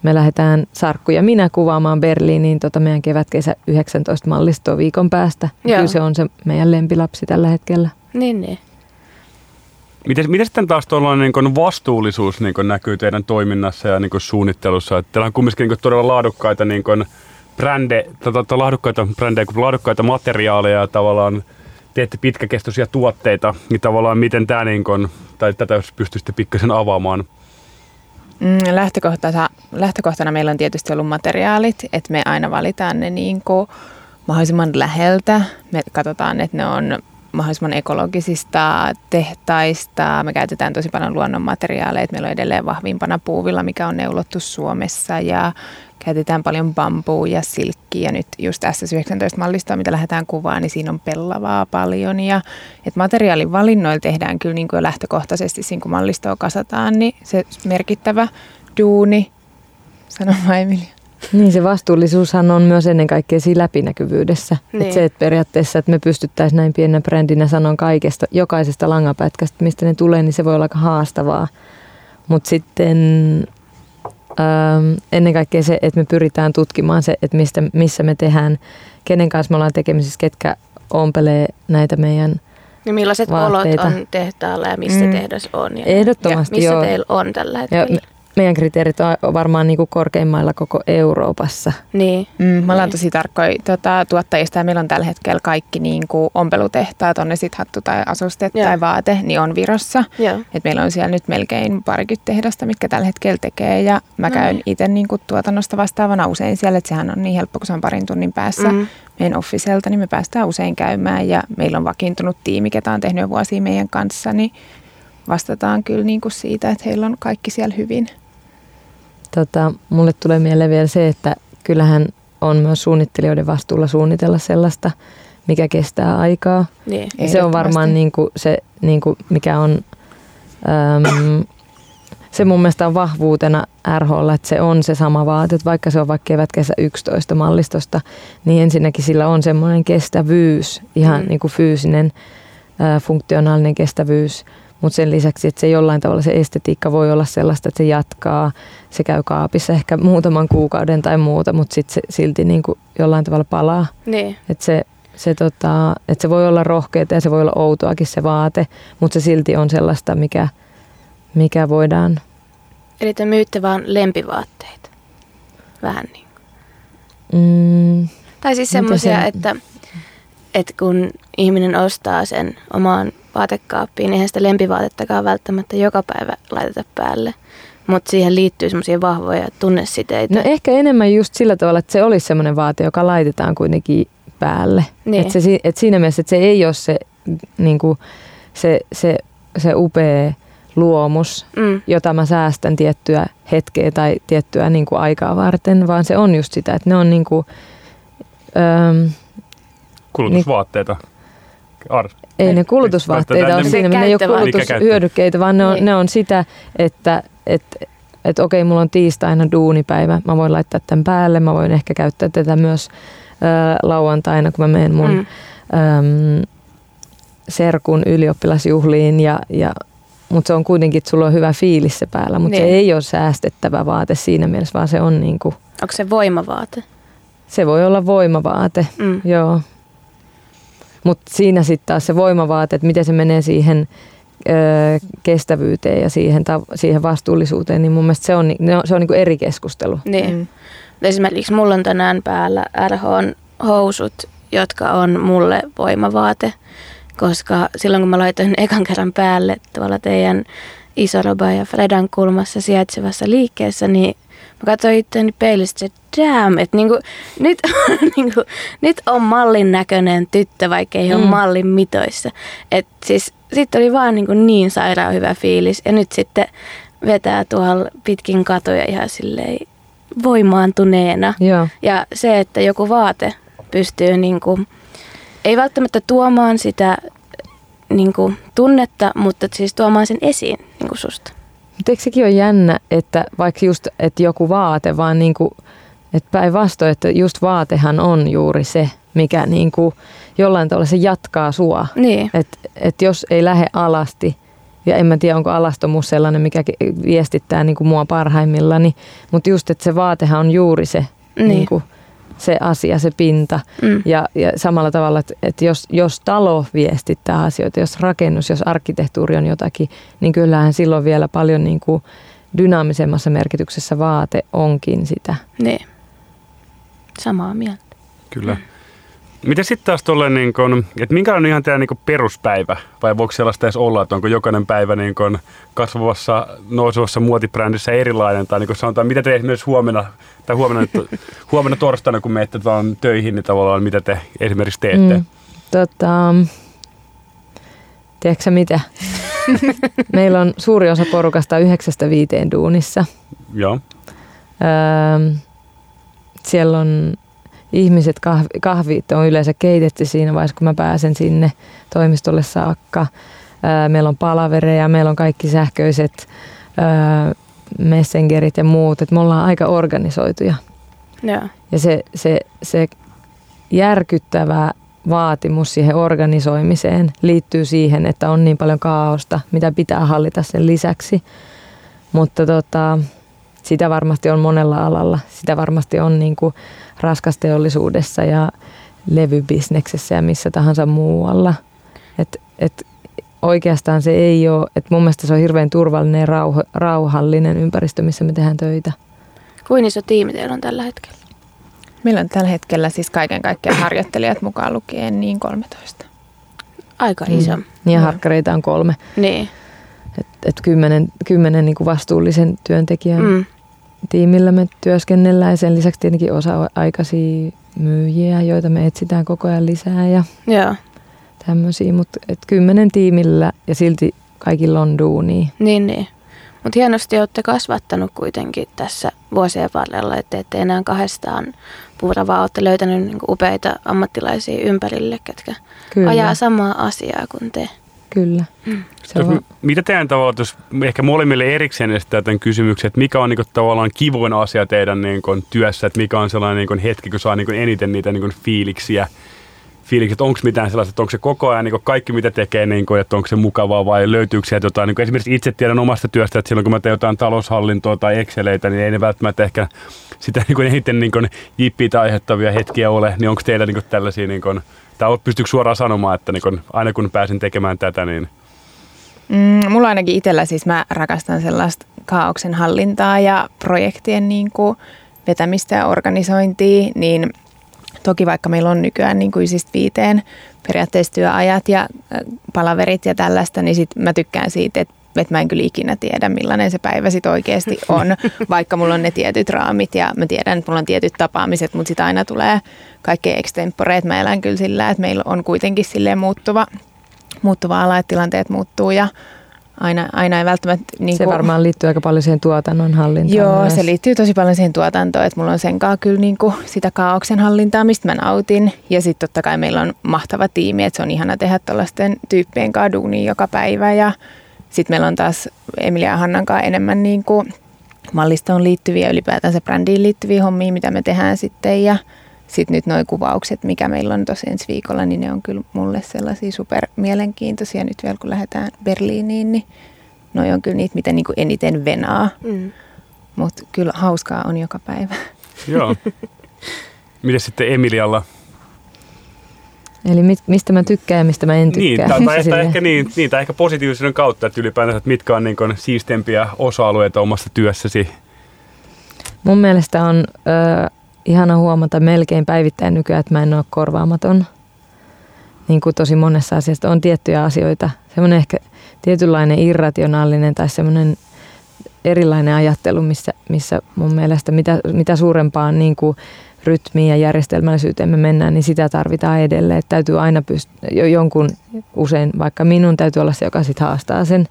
me lähdetään Sarkku ja minä kuvaamaan Berliiniin tota meidän kevät-kesä 19 mallistoa viikon päästä. Joo. Kyllä se on se meidän lempilapsi tällä hetkellä. Niin, niin. Miten, miten sitten taas tuollainen niin vastuullisuus niin näkyy teidän toiminnassa ja niin suunnittelussa? Että teillä on kumminkin niin todella laadukkaita niin kuin, brände, tota, laadukkaita brändejä, laadukkaita materiaaleja ja tavallaan teette pitkäkestoisia tuotteita, niin tavallaan miten tämä niin kun, tai tätä pystyisitte pikkasen avaamaan? Mm, lähtökohtana, lähtökohtana meillä on tietysti ollut materiaalit, että me aina valitaan ne niin kuin mahdollisimman läheltä. Me katsotaan, että ne on mahdollisimman ekologisista tehtaista. Me käytetään tosi paljon luonnonmateriaaleja. Meillä on edelleen vahvimpana puuvilla, mikä on neulottu Suomessa ja käytetään paljon bambuu ja silkkiä. Nyt just S19-mallistoa, mitä lähdetään kuvaan, niin siinä on pellavaa paljon. Ja, et materiaalin valinnoilla tehdään kyllä niin kuin lähtökohtaisesti, siinä kun mallistoa kasataan, niin se merkittävä duuni. Sano vaan Emilia. Niin se vastuullisuushan on myös ennen kaikkea siinä läpinäkyvyydessä. Niin. Et se, että periaatteessa, että me pystyttäisiin näin pienenä brändinä sanon kaikesta, jokaisesta langapätkästä, mistä ne tulee, niin se voi olla aika haastavaa. Mutta sitten ähm, ennen kaikkea se, että me pyritään tutkimaan se, että mistä, missä me tehdään, kenen kanssa me ollaan tekemisissä, ketkä ompelee näitä meidän Ja millaiset Vaatteita. olot on tehtaalla ja missä Mm. tehdas on. Ja Ehdottomasti, missä joo. teillä on tällä ja hetkellä. me- meidän kriteerit on varmaan niin kuin korkeimmailla koko Euroopassa. Niin. Mm, me ollaan Niin. tosi tarkkoja tota, tuottajista ja meillä on tällä hetkellä kaikki niin kuin ompelutehtaat, on ne sitten hattu tai asuste Joo. tai vaate, niin on Virossa. Joo. Et meillä on siellä nyt melkein parikymmentä tehdasta, mitkä tällä hetkellä tekee ja mä No käyn niin. itse niin kuin tuotannosta vastaavana usein siellä, että sehän on niin helppo, kun se on parin tunnin päässä Mm. meidän officelta, niin me päästään usein käymään ja meillä on vakiintunut tiimi, ketä on tehnyt jo vuosia meidän kanssa, niin vastataan kyllä niin kuin siitä, että heillä on kaikki siellä hyvin. Tota, mulle tulee mieleen vielä se, että kyllähän on myös suunnittelijoiden vastuulla suunnitella sellaista, mikä kestää aikaa. Niin. Ja se on varmaan niin kuin se, niin kuin mikä on, äm, se mun mielestä on vahvuutena RH, että se on se sama vaate, että vaikka se on vaikka kevätkesä 11 mallistosta, niin ensinnäkin sillä on semmoinen kestävyys, ihan Mm. niin kuin fyysinen, ää, funktionaalinen kestävyys, mutta sen lisäksi, että se jollain tavalla se estetiikka voi olla sellaista, että se jatkaa, se käy kaapissa ehkä muutaman kuukauden tai muuta, mutta sitten se silti niin kuin jollain tavalla palaa. Niin. Että se, se, tota, et se voi olla rohkeata ja se voi olla outoakin se vaate, mutta se silti on sellaista, mikä, mikä voidaan... Eli te myytte vaan lempivaatteita. Vähän niin. Mm, Tai siis semmoisia, se- että, että kun ihminen ostaa sen omaan vaatekaappiin, niin eihän sitä lempivaatettakaan välttämättä joka päivä laiteta päälle. Mutta siihen liittyy semmoisia vahvoja tunnesiteitä. no ehkä enemmän just sillä tavalla, että se olisi semmoinen vaate, joka laitetaan kuitenkin päälle. Niin. Et se, et siinä mielessä, että se ei ole se, niin kuin, se, se, se upea luomus, Mm. jota mä säästän tiettyä hetkeä tai tiettyä niin kuin aikaa varten, vaan se on just sitä, että ne on niin kuin, öm, Kulutusvaatteita. Ar- Ei Ei, ne kulutusvaatteita ei, ole siinä, ne ei ole kulutushyödykkeitä, vaan ne on, Niin. ne on sitä, että et, et okei, mulla on tiistaina duunipäivä, mä voin laittaa tämän päälle, mä voin ehkä käyttää tätä myös ö, lauantaina, kun mä menen mun Mm. mm. äm, serkun ylioppilasjuhliin, ja, ja, mutta se on kuitenkin, että sulla on hyvä fiilis se päällä, mutta Niin. se ei ole säästettävä vaate siinä mielessä, vaan se on niinku, Onko se voimavaate? se voi olla voimavaate, Mm. Joo. Mutta siinä sitten taas se voimavaate, että miten se menee siihen ö, kestävyyteen ja siihen, siihen vastuullisuuteen, niin mun mielestä se on, ni- ne on, se on niinku eri keskustelu. Niin. Mm. Esimerkiksi mulla on tänään päällä RHn housut, jotka on mulle voimavaate, koska silloin kun mä laitoin *laughs* ekan kerran päälle tuolla teidän Isoroba ja Fredan kulmassa sijaitsevassa liikkeessä, niin mä katsoin itseäni peilistä, että damn, että niinku, nyt, *laughs* niinku, nyt on mallin näköinen tyttö, vaikka ei mm. ole mallin mitoissa. Et siis sitten oli vaan niinku niin sairaan hyvä fiilis ja nyt sitten vetää tuolla pitkin katoja ihan silleen voimaantuneena. Joo. Ja se, että joku vaate pystyy niin kuin, ei välttämättä tuomaan sitä niin kuin, tunnetta, mutta siis tuomaan sen esiin niin kuin susta. Mutta eikö sekin ole jännä, että vaikka just että joku vaate, vaan niinku, että päinvastoin, että just vaatehan on juuri se, mikä niinku jollain tavalla se jatkaa sua. Niin, Että et jos ei lähde alasti, ja en mä tiedä, onko alastomuus sellainen, mikä viestittää niin kuin mua parhaimmillani, mutta just, että se vaatehan on juuri se, Niin. niin. kuin, se asia, se pinta. mm. Ja, ja samalla tavalla, että, että jos, jos talo viestittää asioita, jos rakennus, jos arkkitehtuuri on jotakin, niin kyllähän silloin vielä paljon niin kuin dynaamisemmassa merkityksessä vaate onkin sitä. niin. Samaa mieltä. Kyllä. Miten sitten taas tolleen, niin kun, että minkälainen on ihan tämä niin peruspäivä, vai voiko sellaista edes olla, että onko jokainen päivä niin kun kasvavassa, nousevassa muotibrändissä erilainen, tai niin kun sanotaan, mitä te esimerkiksi huomenna, tai huomenna, nyt- *laughs* huomenna torstaina, kun menette vaan töihin, niin tavallaan mitä te esimerkiksi teette? Mm. Tota, tiedätkö mitä? *laughs* Meillä on suuri osa porukasta yhdeksästä viiteen duunissa. Joo. Öö, siellä on ihmiset, kahvi, kahvit on yleensä keitetty siinä vaiheessa, kun mä pääsen sinne toimistolle saakka. Meillä on palavereja, meillä on kaikki sähköiset messengerit ja muut. Et me ollaan aika organisoituja. Joo. Ja se, se, se järkyttävä vaatimus siihen organisoimiseen liittyy siihen, että on niin paljon kaaosta, mitä pitää hallita sen lisäksi. Mutta tota, sitä varmasti on monella alalla. Sitä varmasti on niin kuin raskasteollisuudessa ja levybisneksessä ja missä tahansa muualla. Et, et oikeastaan se ei ole, että mun mielestä se on hirveän turvallinen ja rauho, rauhallinen ympäristö, missä me tehdään töitä. Kuin iso tiimi teillä on tällä hetkellä? Meillä on tällä hetkellä siis kaiken kaikkiaan harjoittelijat mukaan lukien niin 13. Aika iso. Mm. Ja harkkareita on kolme. Niin. Et, et kymmenen, kymmenen niin kuin vastuullisen työntekijän mm. Tiimillä me työskennellään ja sen lisäksi tietenkin osa-aikaisia myyjiä, joita me etsitään koko ajan lisää ja Joo. tämmöisiä, mutta kymmenen tiimillä ja silti kaikilla on duunia. Niin, niin. Mutta hienosti olette kasvattanut kuitenkin tässä vuosien varrella, että ette enää kahdestaan puura, vaan olette löytänyt niinku upeita ammattilaisia ympärille, ketkä Kyllä. ajaa samaa asiaa kuin te. Kyllä. Mm. Se on... Mitä teidän tavallaan, jos ehkä molemmille erikseen esittää tämän kysymyksen, että mikä on niin kuin, tavallaan kivoin asia teidän niin kuin, työssä, että mikä on sellainen niin kuin, hetki, kun saa niin kuin, eniten niitä niin kuin, fiiliksiä, fiilikset, onko mitään sellaista, että onko se koko ajan niin kaikki mitä tekee, niin kuin, että onko se mukavaa vai löytyykö sieltä jotain. Niin kuin esimerkiksi itse tiedän omasta työstä, että silloin kun mä teen jotain taloushallintoa tai Exceleitä, niin ei ne välttämättä ehkä sitä niin kuin eniten niin kuin, jippiitä aiheuttavia hetkiä ole. Niin onko teillä niin kuin, tällaisia, niin kuin, tai pystyykö suoraan sanomaan, että niin kuin, aina kun pääsen tekemään tätä, niin Mm, mulla ainakin itsellä siis mä rakastan sellaista kaauksen hallintaa ja projektien niin kuin vetämistä ja organisointia, niin toki vaikka meillä on nykyään niin kuin viiteen periaatteessa työajat ja palaverit ja tällaista, niin sit mä tykkään siitä, että että mä en kyllä ikinä tiedä, millainen se päivä sitten oikeasti on, *laughs* vaikka mulla on ne tietyt raamit ja mä tiedän, että mulla on tietyt tapaamiset, mutta sitten aina tulee kaikkea extemporeet. Mä elän kyllä sillä, että meillä on kuitenkin silleen muuttuva muuttuva ala, että tilanteet muuttuu ja aina, aina ei välttämättä... Niin se varmaan liittyy aika paljon siihen tuotannon hallintaan Joo, myös. se liittyy tosi paljon siihen tuotantoon, että mulla on sen kanssa kyllä niin kuin sitä kaauksen hallintaa, mistä mä nautin. Ja sitten totta kai meillä on mahtava tiimi, että se on ihana tehdä tällaisten tyyppien kanssa joka päivä. Ja sitten meillä on taas Emilia ja Hannan kanssa enemmän niin kuin mallistoon liittyviä, ylipäätään se brändiin liittyviä hommia, mitä me tehdään sitten. Ja sitten nyt nuo kuvaukset, mikä meillä on tosi ensi viikolla, niin ne on kyllä mulle sellaisia super mielenkiintoisia. Nyt vielä kun lähdetään Berliiniin, niin noi on kyllä niitä, mitä niinku eniten venaa. Mm. Mutta kyllä hauskaa on joka päivä. Joo. *laughs* Miten sitten Emilialla? Eli mit, mistä mä tykkään ja mistä mä en tykkää. Niin, tai, tai, *laughs* ehkä, niin, niin, tai ehkä positiivisuuden kautta, että ylipäätään, että mitkä on niin siistempiä osa-alueita omassa työssäsi. Mun mielestä on... Öö, ihana huomata melkein päivittäin nykyään, että mä en ole korvaamaton. Niin kuin tosi monessa asiassa on tiettyjä asioita. Semmoinen ehkä tietynlainen irrationaalinen tai semmoinen erilainen ajattelu, missä, missä mun mielestä mitä, mitä suurempaan niin kuin rytmiin ja järjestelmällisyyteen me mennään, niin sitä tarvitaan edelleen. Että täytyy aina pystyä, jo jonkun usein, vaikka minun täytyy olla se, joka sitten haastaa sen,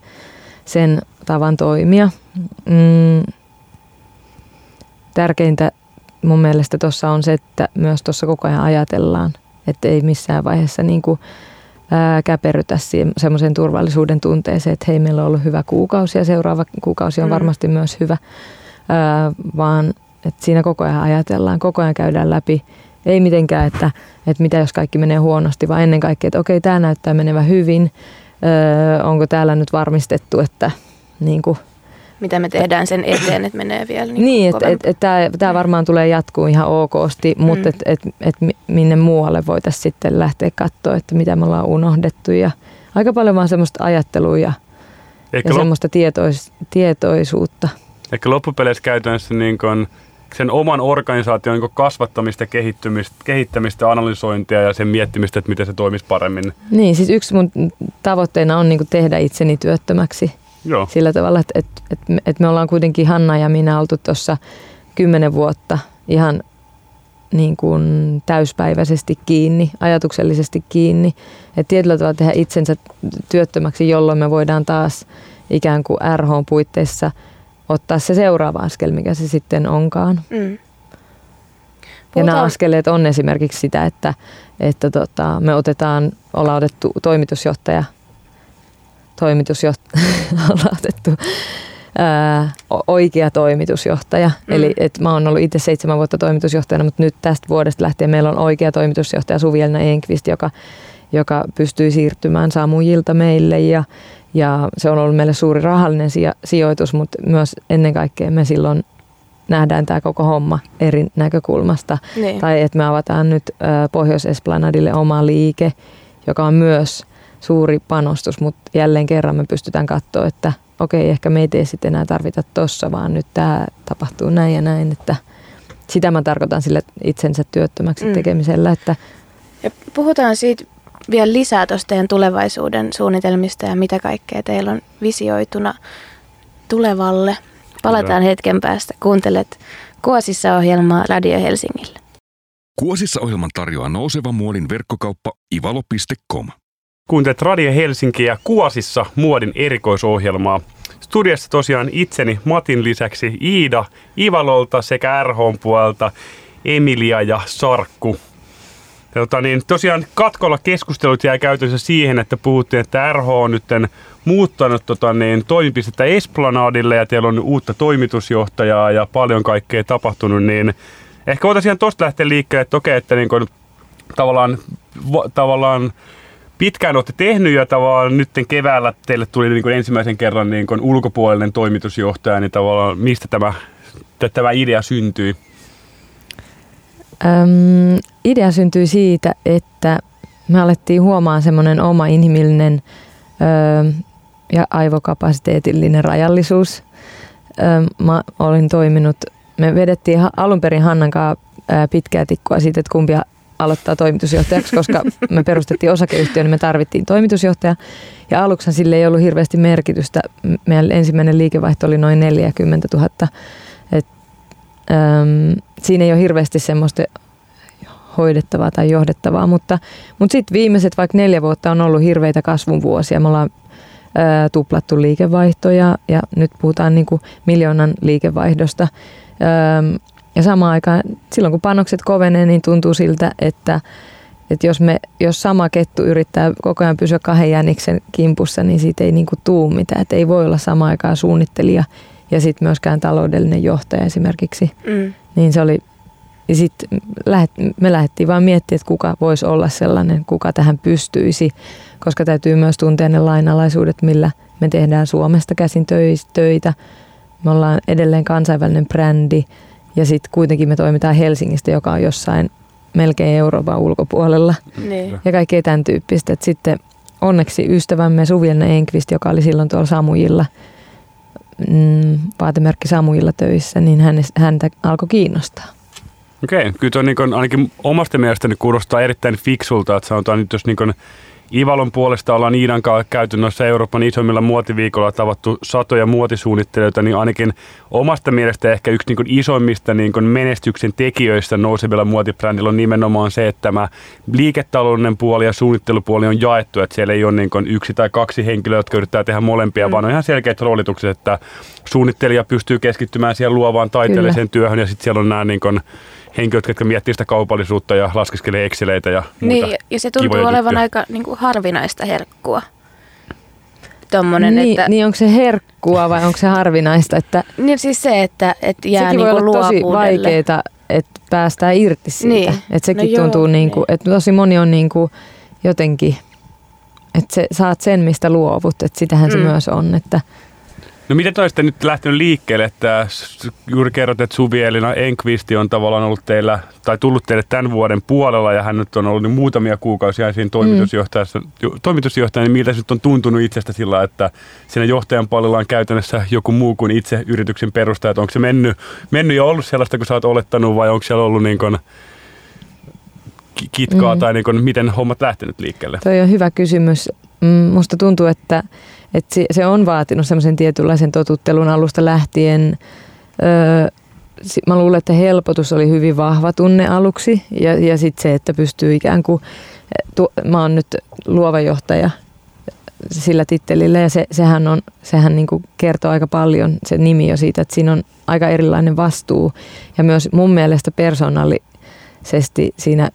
sen tavan toimia. Mm, tärkeintä mun mielestä tuossa on se, että myös tuossa koko ajan ajatellaan, että ei missään vaiheessa niin kuin, ää, käperytä semmoisen turvallisuuden tunteeseen, että hei, meillä on ollut hyvä kuukausi ja seuraava kuukausi on mm. varmasti myös hyvä, ää, vaan että siinä koko ajan ajatellaan, koko ajan käydään läpi, ei mitenkään, että, että mitä jos kaikki menee huonosti, vaan ennen kaikkea, että okei, tämä näyttää menevä hyvin, öö, onko täällä nyt varmistettu, että niin kuin, mitä me tehdään sen eteen, että menee vielä niin Niin, että et, et, et tämä varmaan tulee jatkuu ihan okosti, mutta mm. että et, et minne muualle voitaisiin sitten lähteä katsoa, että mitä me ollaan unohdettu. Ja aika paljon vaan semmoista ajattelua ja, ja semmoista tietois, tietoisuutta. Ehkä loppupeleissä käytännössä niin kun sen oman organisaation niin kasvattamista, kehittymistä, kehittämistä, analysointia ja sen miettimistä, että miten se toimisi paremmin. Niin, siis yksi mun tavoitteena on niin tehdä itseni työttömäksi Joo. Sillä tavalla, että, että, että, että me ollaan kuitenkin Hanna ja minä oltu tuossa kymmenen vuotta ihan niin kuin täyspäiväisesti kiinni, ajatuksellisesti kiinni. Että tietyllä tavalla tehdä itsensä työttömäksi, jolloin me voidaan taas ikään kuin RH-puitteissa ottaa se seuraava askel, mikä se sitten onkaan. Mm. Ja nämä askeleet on esimerkiksi sitä, että, että tota, me otetaan, ollaan otettu toimitusjohtaja toimitusjohtaja *laughs* ollaan otettu ää, oikea toimitusjohtaja. Mm. Eli et mä oon ollut itse seitsemän vuotta toimitusjohtajana, mutta nyt tästä vuodesta lähtien meillä on oikea toimitusjohtaja Suvielna Enqvist, joka, joka pystyy siirtymään Samujilta meille ja, ja se on ollut meille suuri rahallinen sijoitus, mutta myös ennen kaikkea me silloin nähdään tämä koko homma eri näkökulmasta. Niin. Tai että me avataan nyt Pohjois-Esplanadille oma liike, joka on myös suuri panostus, mutta jälleen kerran me pystytään katsoa, että okei, ehkä me ei tee sitten enää tarvita tossa, vaan nyt tämä tapahtuu näin ja näin, että sitä mä tarkoitan sille itsensä työttömäksi mm. tekemisellä. Että ja puhutaan siitä vielä lisää tuosta teidän tulevaisuuden suunnitelmista ja mitä kaikkea teillä on visioituna tulevalle. Palataan Kyllä. hetken päästä. Kuuntelet Kuosissa ohjelmaa Radio Helsingillä. Kuosissa ohjelman tarjoaa nouseva muodin verkkokauppa ivalo.com. Kuuntelet Radio Helsinki ja Kuosissa muodin erikoisohjelmaa. Studiossa tosiaan itseni Matin lisäksi Iida Ivalolta sekä RH puolelta Emilia ja Sarkku. Tota niin, tosiaan katkolla keskustelut jäi käytössä siihen, että puhuttiin, että RH on nyt muuttanut tota niin, toimipistettä Esplanadille ja teillä on uutta toimitusjohtajaa ja paljon kaikkea tapahtunut, niin ehkä voitaisiin tuosta lähteä liikkeelle, että okei, että niin kun, tavallaan, va, tavallaan pitkään olette tehnyt ja tavallaan nyt keväällä teille tuli niin kuin ensimmäisen kerran niin kuin ulkopuolinen toimitusjohtaja, niin tavallaan mistä tämä, tämä idea syntyi? Öm, idea syntyi siitä, että me alettiin huomaan semmoinen oma inhimillinen ö, ja aivokapasiteetillinen rajallisuus. Ö, mä olin toiminut, me vedettiin alun perin Hannan kanssa pitkää tikkua siitä, että kumpi aloittaa toimitusjohtajaksi, koska me perustettiin osakeyhtiö, niin me tarvittiin toimitusjohtaja. Ja aluksi sille ei ollut hirveästi merkitystä. Meidän ensimmäinen liikevaihto oli noin 40 000. Et, äm, siinä ei ole hirveästi semmoista hoidettavaa tai johdettavaa, mutta, mutta sitten viimeiset vaikka neljä vuotta on ollut hirveitä kasvun vuosia. Me ollaan ää, tuplattu liikevaihtoja ja nyt puhutaan niin kuin miljoonan liikevaihdosta. Äm, ja samaan aikaan, silloin kun panokset kovenee, niin tuntuu siltä, että, että jos, me, jos sama kettu yrittää koko ajan pysyä kahden jäniksen kimpussa, niin siitä ei niin tuu mitään. Että ei voi olla samaan aikaan suunnittelija ja sitten myöskään taloudellinen johtaja esimerkiksi. Mm. Niin se oli, ja sitten lähet, me lähdettiin vaan miettimään, että kuka voisi olla sellainen, kuka tähän pystyisi, koska täytyy myös tuntea ne lainalaisuudet, millä me tehdään Suomesta käsin töitä. Me ollaan edelleen kansainvälinen brändi ja sitten kuitenkin me toimitaan Helsingistä, joka on jossain melkein Euroopan ulkopuolella. Niin. Ja kaikkea tämän tyyppistä. Et sitten onneksi ystävämme Suvielna Enqvist, joka oli silloin tuolla Samujilla, mm, vaatemerkki Samujilla töissä, niin hän, häntä alkoi kiinnostaa. Okei, kyllä tuo niin ainakin omasta mielestäni kuulostaa erittäin fiksulta, että sanotaan nyt jos niin Ivalon puolesta ollaan Iidan kanssa käyty noissa Euroopan isommilla muotiviikolla tavattu satoja muotisuunnittelijoita, niin ainakin omasta mielestä ehkä yksi niin isoimmista niin menestyksen tekijöistä nousevilla muotibrändillä on nimenomaan se, että tämä liiketaloudellinen puoli ja suunnittelupuoli on jaettu, että siellä ei ole niin yksi tai kaksi henkilöä, jotka yrittää tehdä molempia, mm. vaan on ihan selkeät roolitukset, että suunnittelija pystyy keskittymään siihen luovaan taiteelliseen Kyllä. työhön ja sitten siellä on nämä niin kuin, henkilöt, jotka miettii sitä kaupallisuutta ja laskeskelee Exceleitä ja muuta Niin, ja se tuntuu olevan juttuja. aika niin kuin harvinaista herkkua. Tommonen, niin, että, niin onko se herkkua vai onko se harvinaista? Että niin siis se, että, että jää sekin niin voi olla tosi vaikeaa, että päästään irti siitä. Niin. Että sekin no tuntuu, joo, niin kuin, että tosi moni on niin kuin jotenkin, että se, saat sen, mistä luovut. Että sitähän mm. se myös on, että No miten te olisitte nyt lähtenyt liikkeelle, että juuri kerrot, että Suvi-Elina Enkvisti on tavallaan ollut teillä, tai tullut teille tämän vuoden puolella, ja hän nyt on ollut niin muutamia kuukausia siinä toimitusjohtajassa, mm. toimitusjohtajana, niin miltä se nyt on tuntunut itsestä sillä, että siinä johtajan puolella on käytännössä joku muu kuin itse yrityksen perustaja, että onko se mennyt, mennyt jo ollut sellaista, kun sä oot olettanut, vai onko siellä ollut niin kuin kitkaa, mm. tai niin kuin, miten hommat lähtenyt liikkeelle? Toi on hyvä kysymys. Mm, musta tuntuu, että et se, se on vaatinut semmoisen tietynlaisen totuttelun alusta lähtien. Öö, mä luulen, että helpotus oli hyvin vahva tunne aluksi ja, ja sitten se, että pystyy ikään kuin, tu, mä oon nyt luova johtaja sillä tittelillä ja se, sehän, on, sehän niin kertoo aika paljon se nimi jo siitä, että siinä on aika erilainen vastuu ja myös mun mielestä persoonalli sesti siinä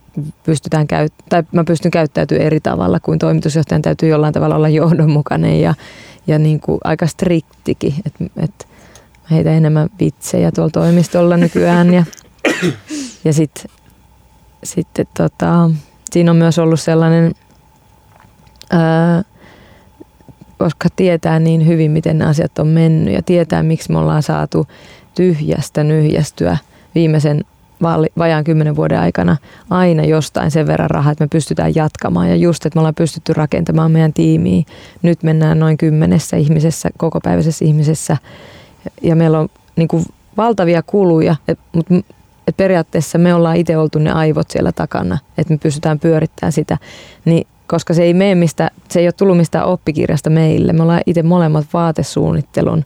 pystytään käyt- tai mä pystyn käyttäytymään eri tavalla kuin toimitusjohtajan. Täytyy jollain tavalla olla johdonmukainen ja, ja niin kuin aika striktikin, että et heitä enemmän vitsejä tuolla toimistolla nykyään ja, ja sitten sit, tota, siinä on myös ollut sellainen, ää, koska tietää niin hyvin, miten ne asiat on mennyt ja tietää, miksi me ollaan saatu tyhjästä nyhjästyä viimeisen vajaan kymmenen vuoden aikana aina jostain sen verran rahaa, että me pystytään jatkamaan. Ja just, että me ollaan pystytty rakentamaan meidän tiimiä. Nyt mennään noin kymmenessä ihmisessä, kokopäiväisessä ihmisessä. Ja meillä on niin kuin valtavia kuluja, mutta et periaatteessa me ollaan itse oltu ne aivot siellä takana, että me pystytään pyörittämään sitä. Niin koska se ei mene mistä, se ei ole tullut mistään oppikirjasta meille. Me ollaan itse molemmat vaatesuunnittelun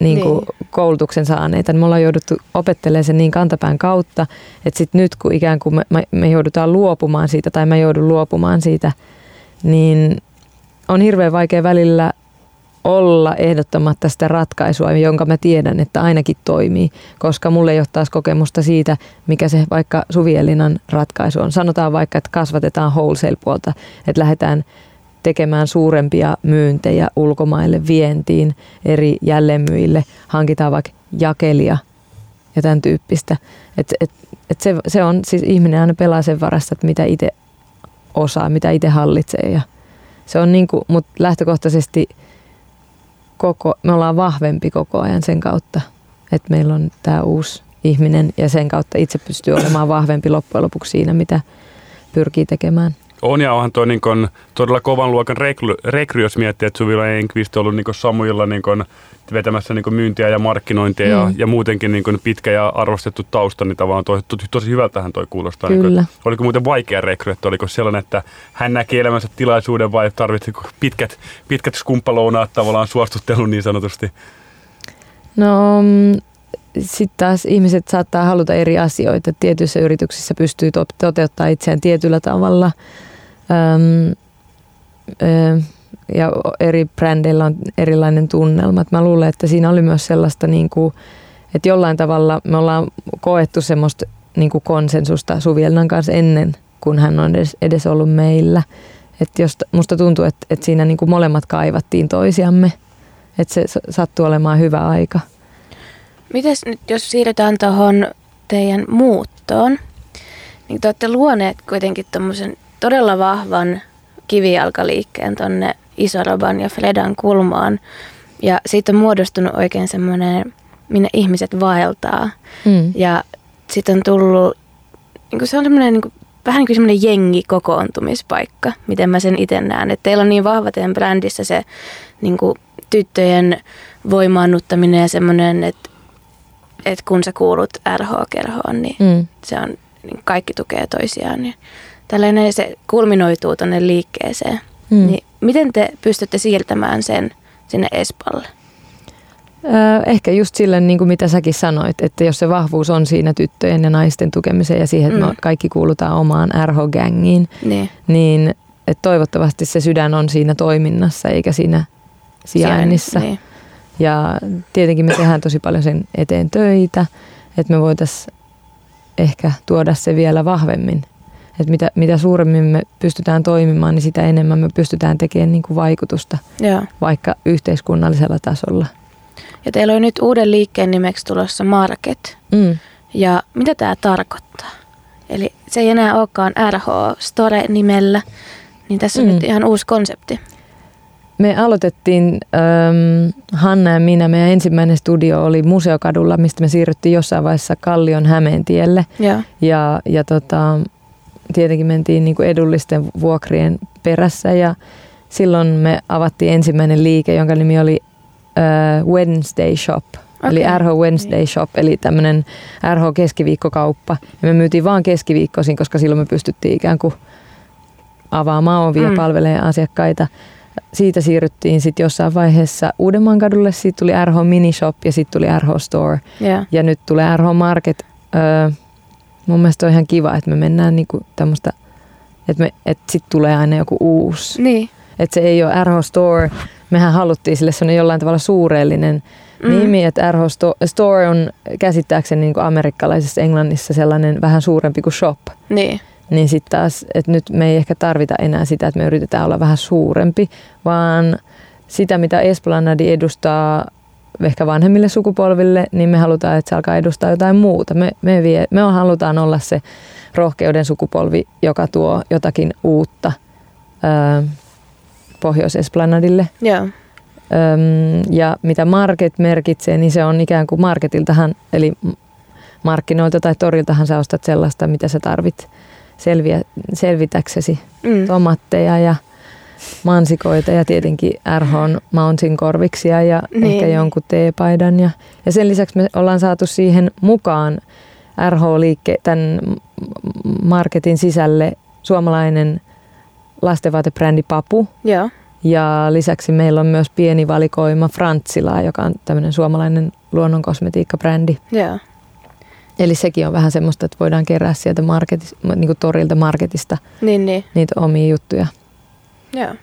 niin kuin niin. koulutuksen saaneita, niin me ollaan jouduttu opettelemaan sen niin kantapään kautta, että sitten nyt kun ikään kuin me, me, me joudutaan luopumaan siitä tai mä joudun luopumaan siitä, niin on hirveän vaikea välillä olla ehdottamatta sitä ratkaisua, jonka mä tiedän, että ainakin toimii, koska mulle ei ole taas kokemusta siitä, mikä se vaikka Suvielinan ratkaisu on. Sanotaan vaikka, että kasvatetaan wholesale-puolta, että lähdetään tekemään suurempia myyntejä ulkomaille vientiin eri jälleenmyyjille, hankitaan vaikka jakelia ja tämän tyyppistä. Et, et, et se, se on, siis ihminen aina pelaa sen varassa, että mitä itse osaa, mitä itse hallitsee. Ja se on niin kuin, mutta lähtökohtaisesti koko, me ollaan vahvempi koko ajan sen kautta, että meillä on tämä uusi ihminen ja sen kautta itse pystyy olemaan vahvempi loppujen lopuksi siinä, mitä pyrkii tekemään. On ja onhan tuo niin kun, todella kovan luokan rekry, rekry jos miettii, että Suvila Enqvist on ollut niin Samuilla niin kun, vetämässä niin myyntiä ja markkinointia mm. ja, ja muutenkin niin pitkä ja arvostettu tausta, niin tavallaan toi, tosi, tosi hyvältähän toi kuulostaa. Kyllä. Niin kun, oliko muuten vaikea rekry, että oliko sellainen, että hän näki elämänsä tilaisuuden vai tarvitsiko pitkät, pitkät skumppalounaat tavallaan suostuttelun niin sanotusti? No mm, sitten taas ihmiset saattaa haluta eri asioita. Tietyissä yrityksissä pystyy toteuttamaan itseään tietyllä tavalla – Öm, ö, ja eri brändeillä on erilainen tunnelma. mä luulen, että siinä oli myös sellaista, niin kuin, että jollain tavalla me ollaan koettu semmoista niin kuin konsensusta Suvielnan kanssa ennen kuin hän on edes, edes ollut meillä. Että jos, musta tuntuu, että, että siinä niin kuin molemmat kaivattiin toisiamme. Että se sattuu olemaan hyvä aika. Mites nyt, jos siirrytään tuohon teidän muuttoon, niin te olette luoneet kuitenkin tuommoisen todella vahvan kivijalkaliikkeen tonne Isoroban ja Fredan kulmaan. Ja siitä on muodostunut oikein semmoinen, minne ihmiset vaeltaa. Mm. Ja sitten on tullut, niin kuin se on semmoinen niin kuin, vähän niin kuin semmoinen jengi kokoontumispaikka, miten mä sen itse näen. Että teillä on niin vahva teidän brändissä se niin kuin, tyttöjen voimaannuttaminen ja semmoinen, että, että kun sä kuulut RH-kerhoon, niin mm. se on, niin kaikki tukee toisiaan. Niin tällainen se kulminoituu tuonne liikkeeseen. Mm. Niin miten te pystytte siirtämään sen sinne Espalle? Ehkä just sille, niin kuin mitä säkin sanoit, että jos se vahvuus on siinä tyttöjen ja naisten tukemiseen ja siihen, että mm. me kaikki kuulutaan omaan RH-gängiin, niin, niin että toivottavasti se sydän on siinä toiminnassa eikä siinä sijainnissa. Niin. Ja tietenkin me tehdään tosi paljon sen eteen töitä, että me voitaisiin ehkä tuoda se vielä vahvemmin että mitä, mitä suuremmin me pystytään toimimaan, niin sitä enemmän me pystytään tekemään niin kuin vaikutusta, Joo. vaikka yhteiskunnallisella tasolla. Ja teillä on nyt uuden liikkeen nimeksi tulossa Market. Mm. Ja mitä tämä tarkoittaa? Eli se ei enää olekaan RH Store nimellä, niin tässä on mm. nyt ihan uusi konsepti. Me aloitettiin, ähm, Hanna ja minä, meidän ensimmäinen studio oli Museokadulla, mistä me siirryttiin jossain vaiheessa Kallion Hämeentielle. Ja, ja, ja tota, tietenkin mentiin niin kuin edullisten vuokrien perässä ja silloin me avattiin ensimmäinen liike, jonka nimi oli uh, Wednesday Shop. Okay. Eli RH Wednesday Shop, eli tämmöinen RH keskiviikkokauppa. Ja me myytiin vaan keskiviikkoisin, koska silloin me pystyttiin ikään kuin avaamaan ovia mm. palvelemaan asiakkaita. Siitä siirryttiin sitten jossain vaiheessa Uudenmaan kadulle, siitä tuli RH Mini Shop ja sitten tuli RH Store. Yeah. Ja nyt tulee RH Market. Öö, mun mielestä on ihan kiva, että me mennään niinku tämmöistä, että, me, että sit tulee aina joku uusi. Niin. Että se ei ole RH Store, mehän haluttiin sille sellainen jollain tavalla suureellinen mm. nimi, että RH Store on käsittääkseni niin kuin amerikkalaisessa Englannissa sellainen vähän suurempi kuin shop. Niin. Niin sitten taas, että nyt me ei ehkä tarvita enää sitä, että me yritetään olla vähän suurempi, vaan sitä, mitä Esplanadi edustaa ehkä vanhemmille sukupolville, niin me halutaan, että se alkaa edustaa jotain muuta. Me, me, vie, me halutaan olla se rohkeuden sukupolvi, joka tuo jotakin uutta öö, Pohjois-Esplanadille. Joo. Öm, ja mitä market merkitsee, niin se on ikään kuin marketiltahan, eli markkinoilta tai toriltahan sä ostat sellaista, mitä sä tarvit selviä, selvitäksesi. Mm. Tomatteja ja mansikoita ja tietenkin RHn Mountain korviksia ja Niin. ehkä jonkun teepaidan. Ja, ja sen lisäksi me ollaan saatu siihen mukaan RH-liikke, tämän marketin sisälle suomalainen lastenvaatebrändi Papu. Joo. Ja lisäksi meillä on myös pieni valikoima Frantsilaa, joka on tämmöinen suomalainen luonnonkosmetiikkabrändi. Joo. Eli sekin on vähän semmoista, että voidaan kerää sieltä marketis, niin kuin torilta marketista Niin, niin. niitä omia juttuja. Joo.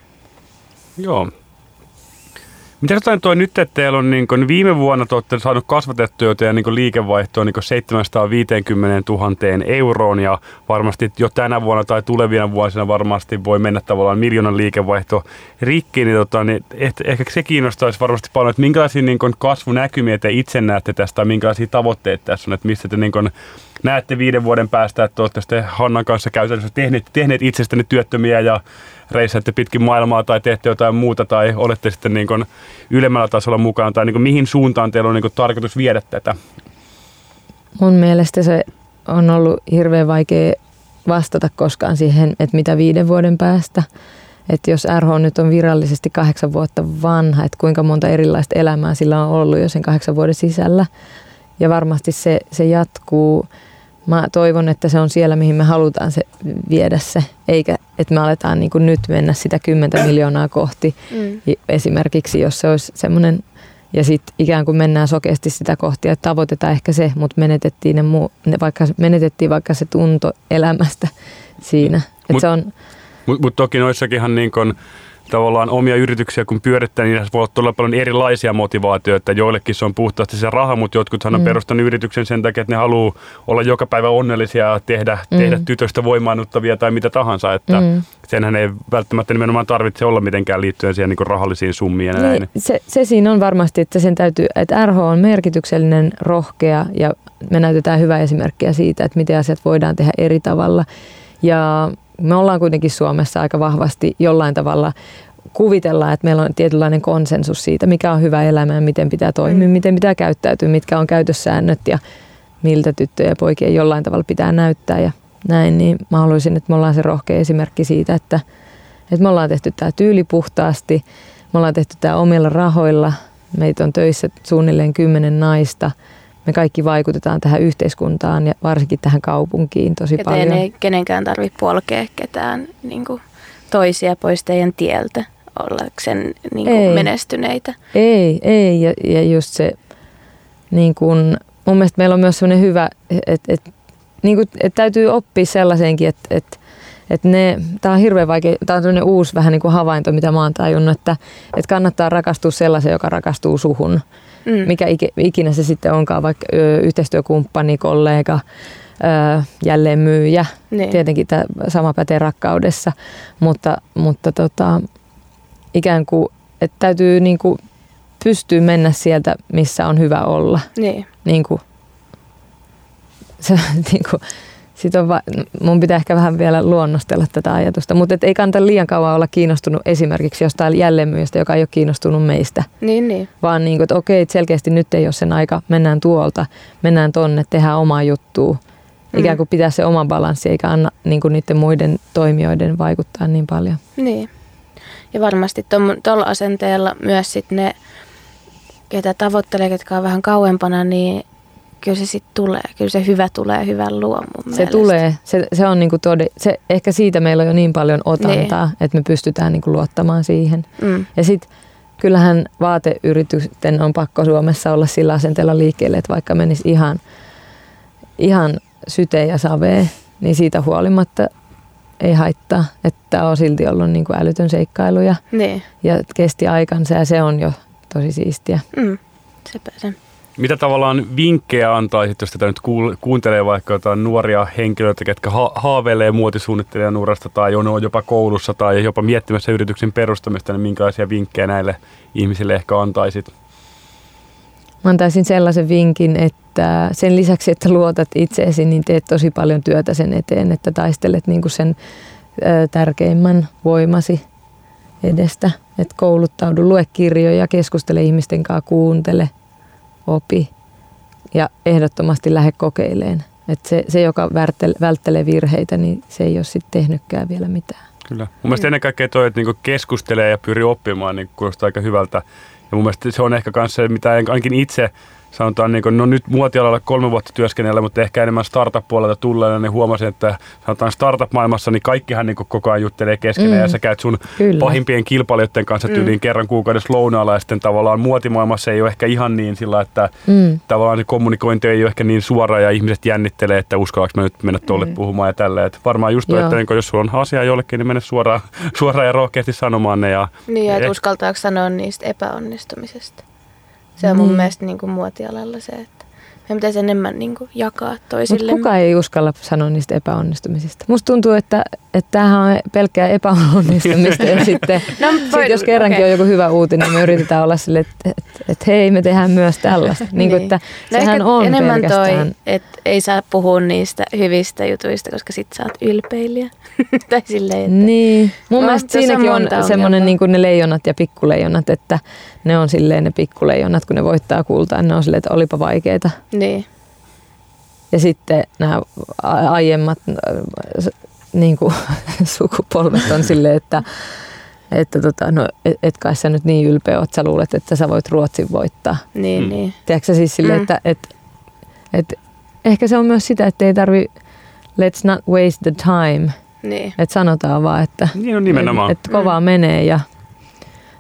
Joo. Mitä jotain toi nyt, että teillä on niin kun viime vuonna te saanut kasvatettua teidän niin liikevaihtoa niin 750 000 euroon ja varmasti jo tänä vuonna tai tulevina vuosina varmasti voi mennä tavallaan miljoonan liikevaihto rikki, niin, tota, niin ehkä, ehkä se kiinnostaisi varmasti paljon, että minkälaisia niin kun kasvunäkymiä te itse näette tästä tai minkälaisia tavoitteita tässä on, että mistä te niin kun näette viiden vuoden päästä, että olette sitten Hannan kanssa käytännössä tehneet, tehneet itsestänne työttömiä ja reissaatte pitkin maailmaa tai teette jotain muuta tai olette sitten niin kuin ylemmällä tasolla mukana tai niin kuin mihin suuntaan teillä on niin kuin tarkoitus viedä tätä? Mun mielestä se on ollut hirveän vaikea vastata koskaan siihen, että mitä viiden vuoden päästä. Että jos RH nyt on virallisesti kahdeksan vuotta vanha, että kuinka monta erilaista elämää sillä on ollut jo sen kahdeksan vuoden sisällä. Ja varmasti se, se jatkuu. Mä toivon, että se on siellä, mihin me halutaan se viedä se, eikä että me aletaan niin kuin nyt mennä sitä 10 *coughs* miljoonaa kohti. Mm. Esimerkiksi, jos se olisi semmoinen, ja sitten ikään kuin mennään sokeasti sitä kohti, että tavoitetaan ehkä se, mutta menetettiin, ne muu, ne vaikka, menetettiin vaikka se tunto elämästä siinä. Että Mut- se on, Mutta mut toki noissakinhan niin kuin tavallaan omia yrityksiä kun pyörittää, niin voi olla todella paljon erilaisia motivaatioita. Joillekin se on puhtaasti se raha, mutta jotkuthan on Mm. perustanut yrityksen sen takia, että ne haluaa olla joka päivä onnellisia ja tehdä, Mm. tehdä tytöstä voimaannuttavia tai mitä tahansa. Että Mm. senhän ei välttämättä nimenomaan tarvitse olla mitenkään liittyen siihen niin rahallisiin summiin ja näin. niin, se, se siinä on varmasti, että sen täytyy, että RH on merkityksellinen, rohkea ja me näytetään hyvää esimerkkiä siitä, että miten asiat voidaan tehdä eri tavalla. Ja me ollaan kuitenkin Suomessa aika vahvasti jollain tavalla kuvitellaan, että meillä on tietynlainen konsensus siitä, mikä on hyvä elämä ja miten pitää toimia, Mm. miten pitää käyttäytyä, mitkä on käytössäännöt ja miltä tyttöjä ja poikia jollain tavalla pitää näyttää ja näin, niin mä haluaisin, että me ollaan se rohkea esimerkki siitä, että, että me ollaan tehty tämä tyyli puhtaasti, me ollaan tehty tämä omilla rahoilla, meitä on töissä suunnilleen kymmenen naista, me kaikki vaikutetaan tähän yhteiskuntaan ja varsinkin tähän kaupunkiin tosi Ja paljon. ei kenenkään tarvitse polkea ketään niin kuin, toisia pois teidän tieltä ollakseen niin kuin, Ei. menestyneitä. Ei, ei. Ja, ja just se, niin kun, mun mielestä meillä on myös sellainen hyvä, että et, niin et täytyy oppia sellaiseenkin, että et, et ne, tämä on hirveän vaikea, tämä on sellainen uusi vähän niin kuin havainto, mitä mä oon tajunnut, että et kannattaa rakastua sellaisen, joka rakastuu suhun. Mm. Mikä iki- ikinä se sitten onkaan, vaikka ö, yhteistyökumppani, kollega, ö, jälleen myyjä. Niin. Tietenkin tämä sama pätee rakkaudessa, mutta, mutta tota, ikään kuin, että täytyy niin kuin pystyä mennä sieltä, missä on hyvä olla. Niin. Niin kuin, se, *laughs* niin kuin, sit on va, mun pitää ehkä vähän vielä luonnostella tätä ajatusta, mutta et ei kannata liian kauan olla kiinnostunut esimerkiksi jostain jälleenmyyjästä, joka ei ole kiinnostunut meistä Niin, niin. vaan niin kuin, että okei, että selkeästi nyt ei ole sen aika, mennään tuolta, mennään tonne, tehdään omaa juttua. Ikään kuin pitää se oma balanssi, eikä anna niin kuin niiden muiden toimijoiden vaikuttaa niin paljon. Niin. Ja varmasti tuolla asenteella myös sit ne, ketä tavoittelee, ketkä on vähän kauempana, niin kyllä se sitten tulee. Kyllä se hyvä tulee hyvän luo mun Se mielestä. tulee, se, se on niin kuin tode, se, ehkä siitä meillä on jo niin paljon otantaa, niin. että me pystytään niin kuin luottamaan siihen. Mm. Ja sitten kyllähän vaateyritysten on pakko Suomessa olla sillä asenteella liikkeelle, että vaikka menisi ihan, ihan syteen ja saveen, niin siitä huolimatta ei haittaa. Että on silti ollut niin kuin älytön seikkailu ja, Niin. ja kesti aikansa ja se on jo tosi siistiä. Mm. Sepä se. Mitä tavallaan vinkkejä antaisit, jos tätä nyt kuuntelee vaikka jotain nuoria henkilöitä, ketkä ha- haaveilee muotisuunnittelijan urasta tai on jopa koulussa tai jopa miettimässä yrityksen perustamista, niin minkälaisia vinkkejä näille ihmisille ehkä antaisit? Mä antaisin sellaisen vinkin, että sen lisäksi, että luotat itseesi, niin teet tosi paljon työtä sen eteen, että taistelet niin kuin sen tärkeimmän voimasi edestä. Että kouluttaudu, lue kirjoja, keskustele ihmisten kanssa, kuuntele, opi ja ehdottomasti lähde kokeileen. Että se, se, joka välttelee, välttelee virheitä, niin se ei ole sitten tehnytkään vielä mitään. Kyllä. Mun mielestä ennen kaikkea toi, että niinku keskustelee ja pyrii oppimaan, niin kuulostaa aika hyvältä. Ja mun mielestä se on ehkä myös se, mitä ainakin itse sanotaan, niin kuin, no nyt muotialalla kolme vuotta työskennellä, mutta ehkä enemmän startup-puolelta tulleena, niin huomasin, että sanotaan startup-maailmassa, niin kaikkihan niin koko ajan juttelee keskenään mm. ja sä käyt sun Kyllä. pahimpien kilpailijoiden kanssa tyyliin kerran kuukaudessa lounaalla ja sitten tavallaan muotimaailmassa ei ole ehkä ihan niin sillä, että Mm. tavallaan se kommunikointi ei ole ehkä niin suora ja ihmiset jännittelee, että uskallanko mä nyt mennä tuolle mm. puhumaan ja tälleen. Että varmaan just toi, että niin jos sulla on asia jollekin, niin mene suoraan, *laughs* suoraan ja rohkeasti sanomaan ne. Ja Niin, ja et uskaltaako sanoa niistä epäonnistumisesta. Se on mun Niin. mielestä niin kuin muotialalla se, että meidän pitäisi enemmän niin kuin jakaa Mutta toisille. kukaan ei uskalla sanoa niistä epäonnistumisista. Musta tuntuu, että, että tämähän on pelkkää epäonnistumista ja *laughs* sitten No, sit jos kerrankin okei. on joku hyvä uutinen, me yritetään olla sille, että, että, että hei, me tehdään myös tällaista. *laughs* Niin kuin, että No sehän on enemmän pelkästään... toi, että ei saa puhua niistä hyvistä jutuista, koska sit sä oot ylpeilijä. *laughs* tai silleen, että Niin, mun No, mielestä on siinäkin on monta semmoinen niin kuin ne leijonat ja pikkuleijonat, että ne on silleen ne pikkuleijonat, kun ne voittaa kultaa, ne on silleen, että olipa vaikeita. niin. Ja sitten nämä aiemmat äh, niin kuin, *laughs* sukupolvet on silleen, että, että tota, no, et, et kai sä nyt niin ylpeä oot, sä luulet, että sä voit Ruotsin voittaa. Niin, Mm. niin. Tiedätkö sä siis silleen, Mm. että et, et, ehkä se on myös sitä, että ei tarvi let's not waste the time, niin. että sanotaan vaan, että niin on nimenomaan. että kovaa menee ja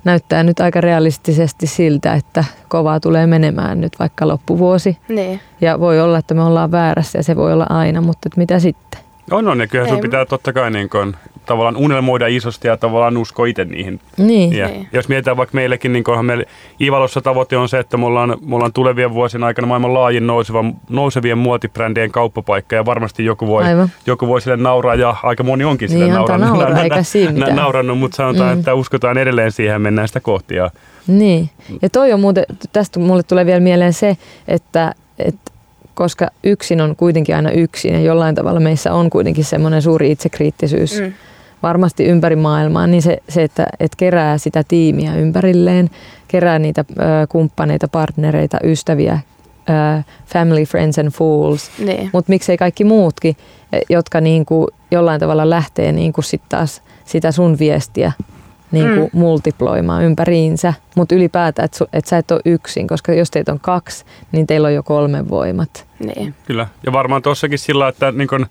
näyttää nyt aika realistisesti siltä, että kovaa tulee menemään nyt vaikka loppuvuosi. niin. Ja voi olla, että me ollaan väärässä ja se voi olla aina, mutta mitä sitten? On, on, ja kyllähän sun pitää totta kai niin kuin, tavallaan unelmoida isosti ja tavallaan uskoa itse niihin. Niin, Ja Niin. jos mietitään vaikka meillekin, niin onhan meillä Ivalossa tavoite on se, että me ollaan, me ollaan tulevien vuosien aikana maailman laajin nouseva, nousevien muotibrändien kauppapaikka ja varmasti joku voi, Aivan. joku voi sille nauraa ja aika moni onkin sille Niin, naurannut, nauraa, eikä siinä mitään. naurannut, mutta sanotaan, Mm. että uskotaan edelleen siihen mennään sitä kohti. Ja, niin. Ja toi on muuten, tästä mulle tulee vielä mieleen se, että, että koska yksin on kuitenkin aina yksin ja jollain tavalla meissä on kuitenkin semmoinen suuri itsekriittisyys Mm. Varmasti ympäri maailmaa, niin se, se että, että kerää sitä tiimiä ympärilleen, kerää niitä ö, kumppaneita, partnereita, ystäviä, ö, family, friends and fools, Niin. mutta miksei kaikki muutkin, eh, jotka niin kuin jollain tavalla lähtee niin kuin sit taas sitä sun viestiä niin kuin Mm. multiploimaan ympäriinsä, mutta ylipäätään, että et sä et ole yksin, koska jos teitä on kaksi, niin teillä on jo kolme voimat. Niin. kyllä. Ja varmaan tuossakin sillä, että niin kun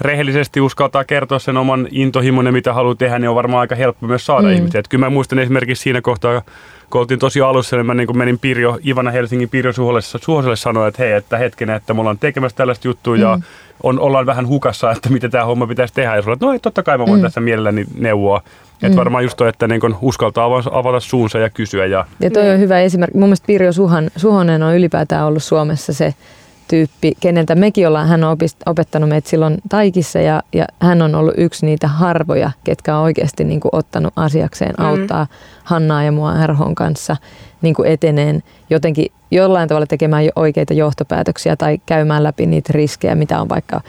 rehellisesti uskaltaa kertoa sen oman intohimon ja mitä haluaa tehdä, niin on varmaan aika helppo myös saada Mm. mm. ihmisiä. Et kyllä mä muistan esimerkiksi siinä kohtaa, kun oltiin tosi alussa, niin mä niin menin Pirjo, Ivana Helsingin Pirjo Suhoselle, sanoa, että hei, että hetkinen, että me ollaan tekemässä tällaista juttua mm. ja Mm. on, ollaan vähän hukassa, että mitä tämä homma pitäisi tehdä. Ja sulla, että no ei, totta kai mä voin Mm. mm. tässä mielelläni neuvoa. Että Mm. varmaan just toi, että niin kun uskaltaa avata, suunsa ja kysyä. Ja, Ja toi on hyvä esimerkki. Mun mielestä Pirjo Suhan, Suhonen on ylipäätään ollut Suomessa se tyyppi, keneltä mekin ollaan, hän on opettanut meitä silloin Taikissa ja, ja hän on ollut yksi niitä harvoja, ketkä on oikeasti niin kuin ottanut asiakseen Mm. Hannaa ja mua RHn kanssa niin kuin eteneen jotenkin jollain tavalla tekemään jo oikeita johtopäätöksiä tai käymään läpi niitä riskejä, mitä on vaikka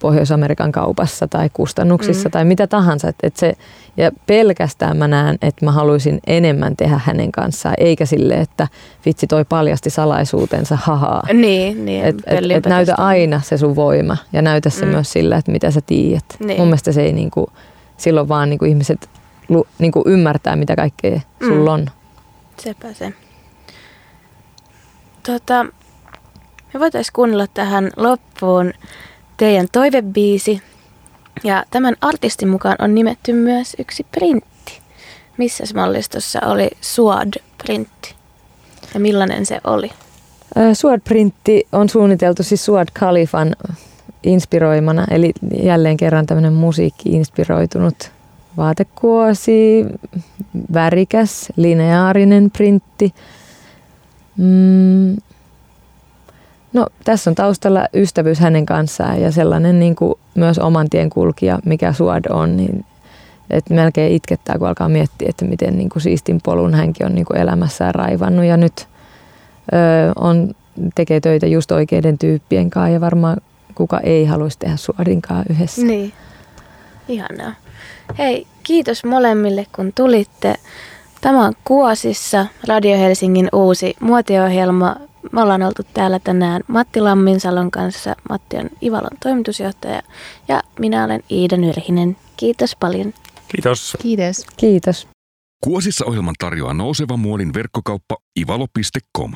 Pohjois-Amerikan kaupassa tai kustannuksissa Mm. tai mitä tahansa. Et, et se, ja pelkästään mä näen, että mä haluaisin enemmän tehdä hänen kanssaan, eikä sille, että vitsi toi paljasti salaisuutensa, hahaa. Niin, niin. Et, et, et näytä aina se sun voima ja näytä se Mm. myös sillä, että mitä sä tiedät. Niin. Mun mielestä se ei niinku, silloin vaan niinku ihmiset lu, niinku ymmärtää, mitä kaikkea Mm. sulla on. Sepä se. Tota, me voitaisiin kuunnella tähän loppuun teidän toivebiisi. Ja tämän artistin mukaan on nimetty myös yksi printti. Missä mallistossa oli Suad-printti? Ja millainen se oli? Suad-printti on suunniteltu siis Suad Khalifan inspiroimana, eli jälleen kerran tämmöinen musiikki-inspiroitunut vaatekuosi, värikäs, lineaarinen printti. Mm. No, tässä on taustalla ystävyys hänen kanssaan ja sellainen niin kuin myös oman tien kulkija, mikä Suad on, niin että melkein itkettää, kun alkaa miettiä, että miten niin kuin siistin polun hänkin on niin kuin elämässään raivannut ja nyt ö, on, tekee töitä just oikeiden tyyppien kanssa ja varmaan kuka ei haluaisi tehdä Suadinkaan yhdessä. Niin, ihanaa. Hei, kiitos molemmille kun tulitte. Tämä on Kuosissa, Radio Helsingin uusi muotiohjelma. Me ollaan oltu täällä tänään Matti Lamminsalon kanssa. Matti on Ivalon toimitusjohtaja ja minä olen Iida Nyrhinen. Kiitos paljon. Kiitos. Kiitos. Kiitos. Kuosissa ohjelman tarjoaa nouseva muodin verkkokauppa ivalo.com.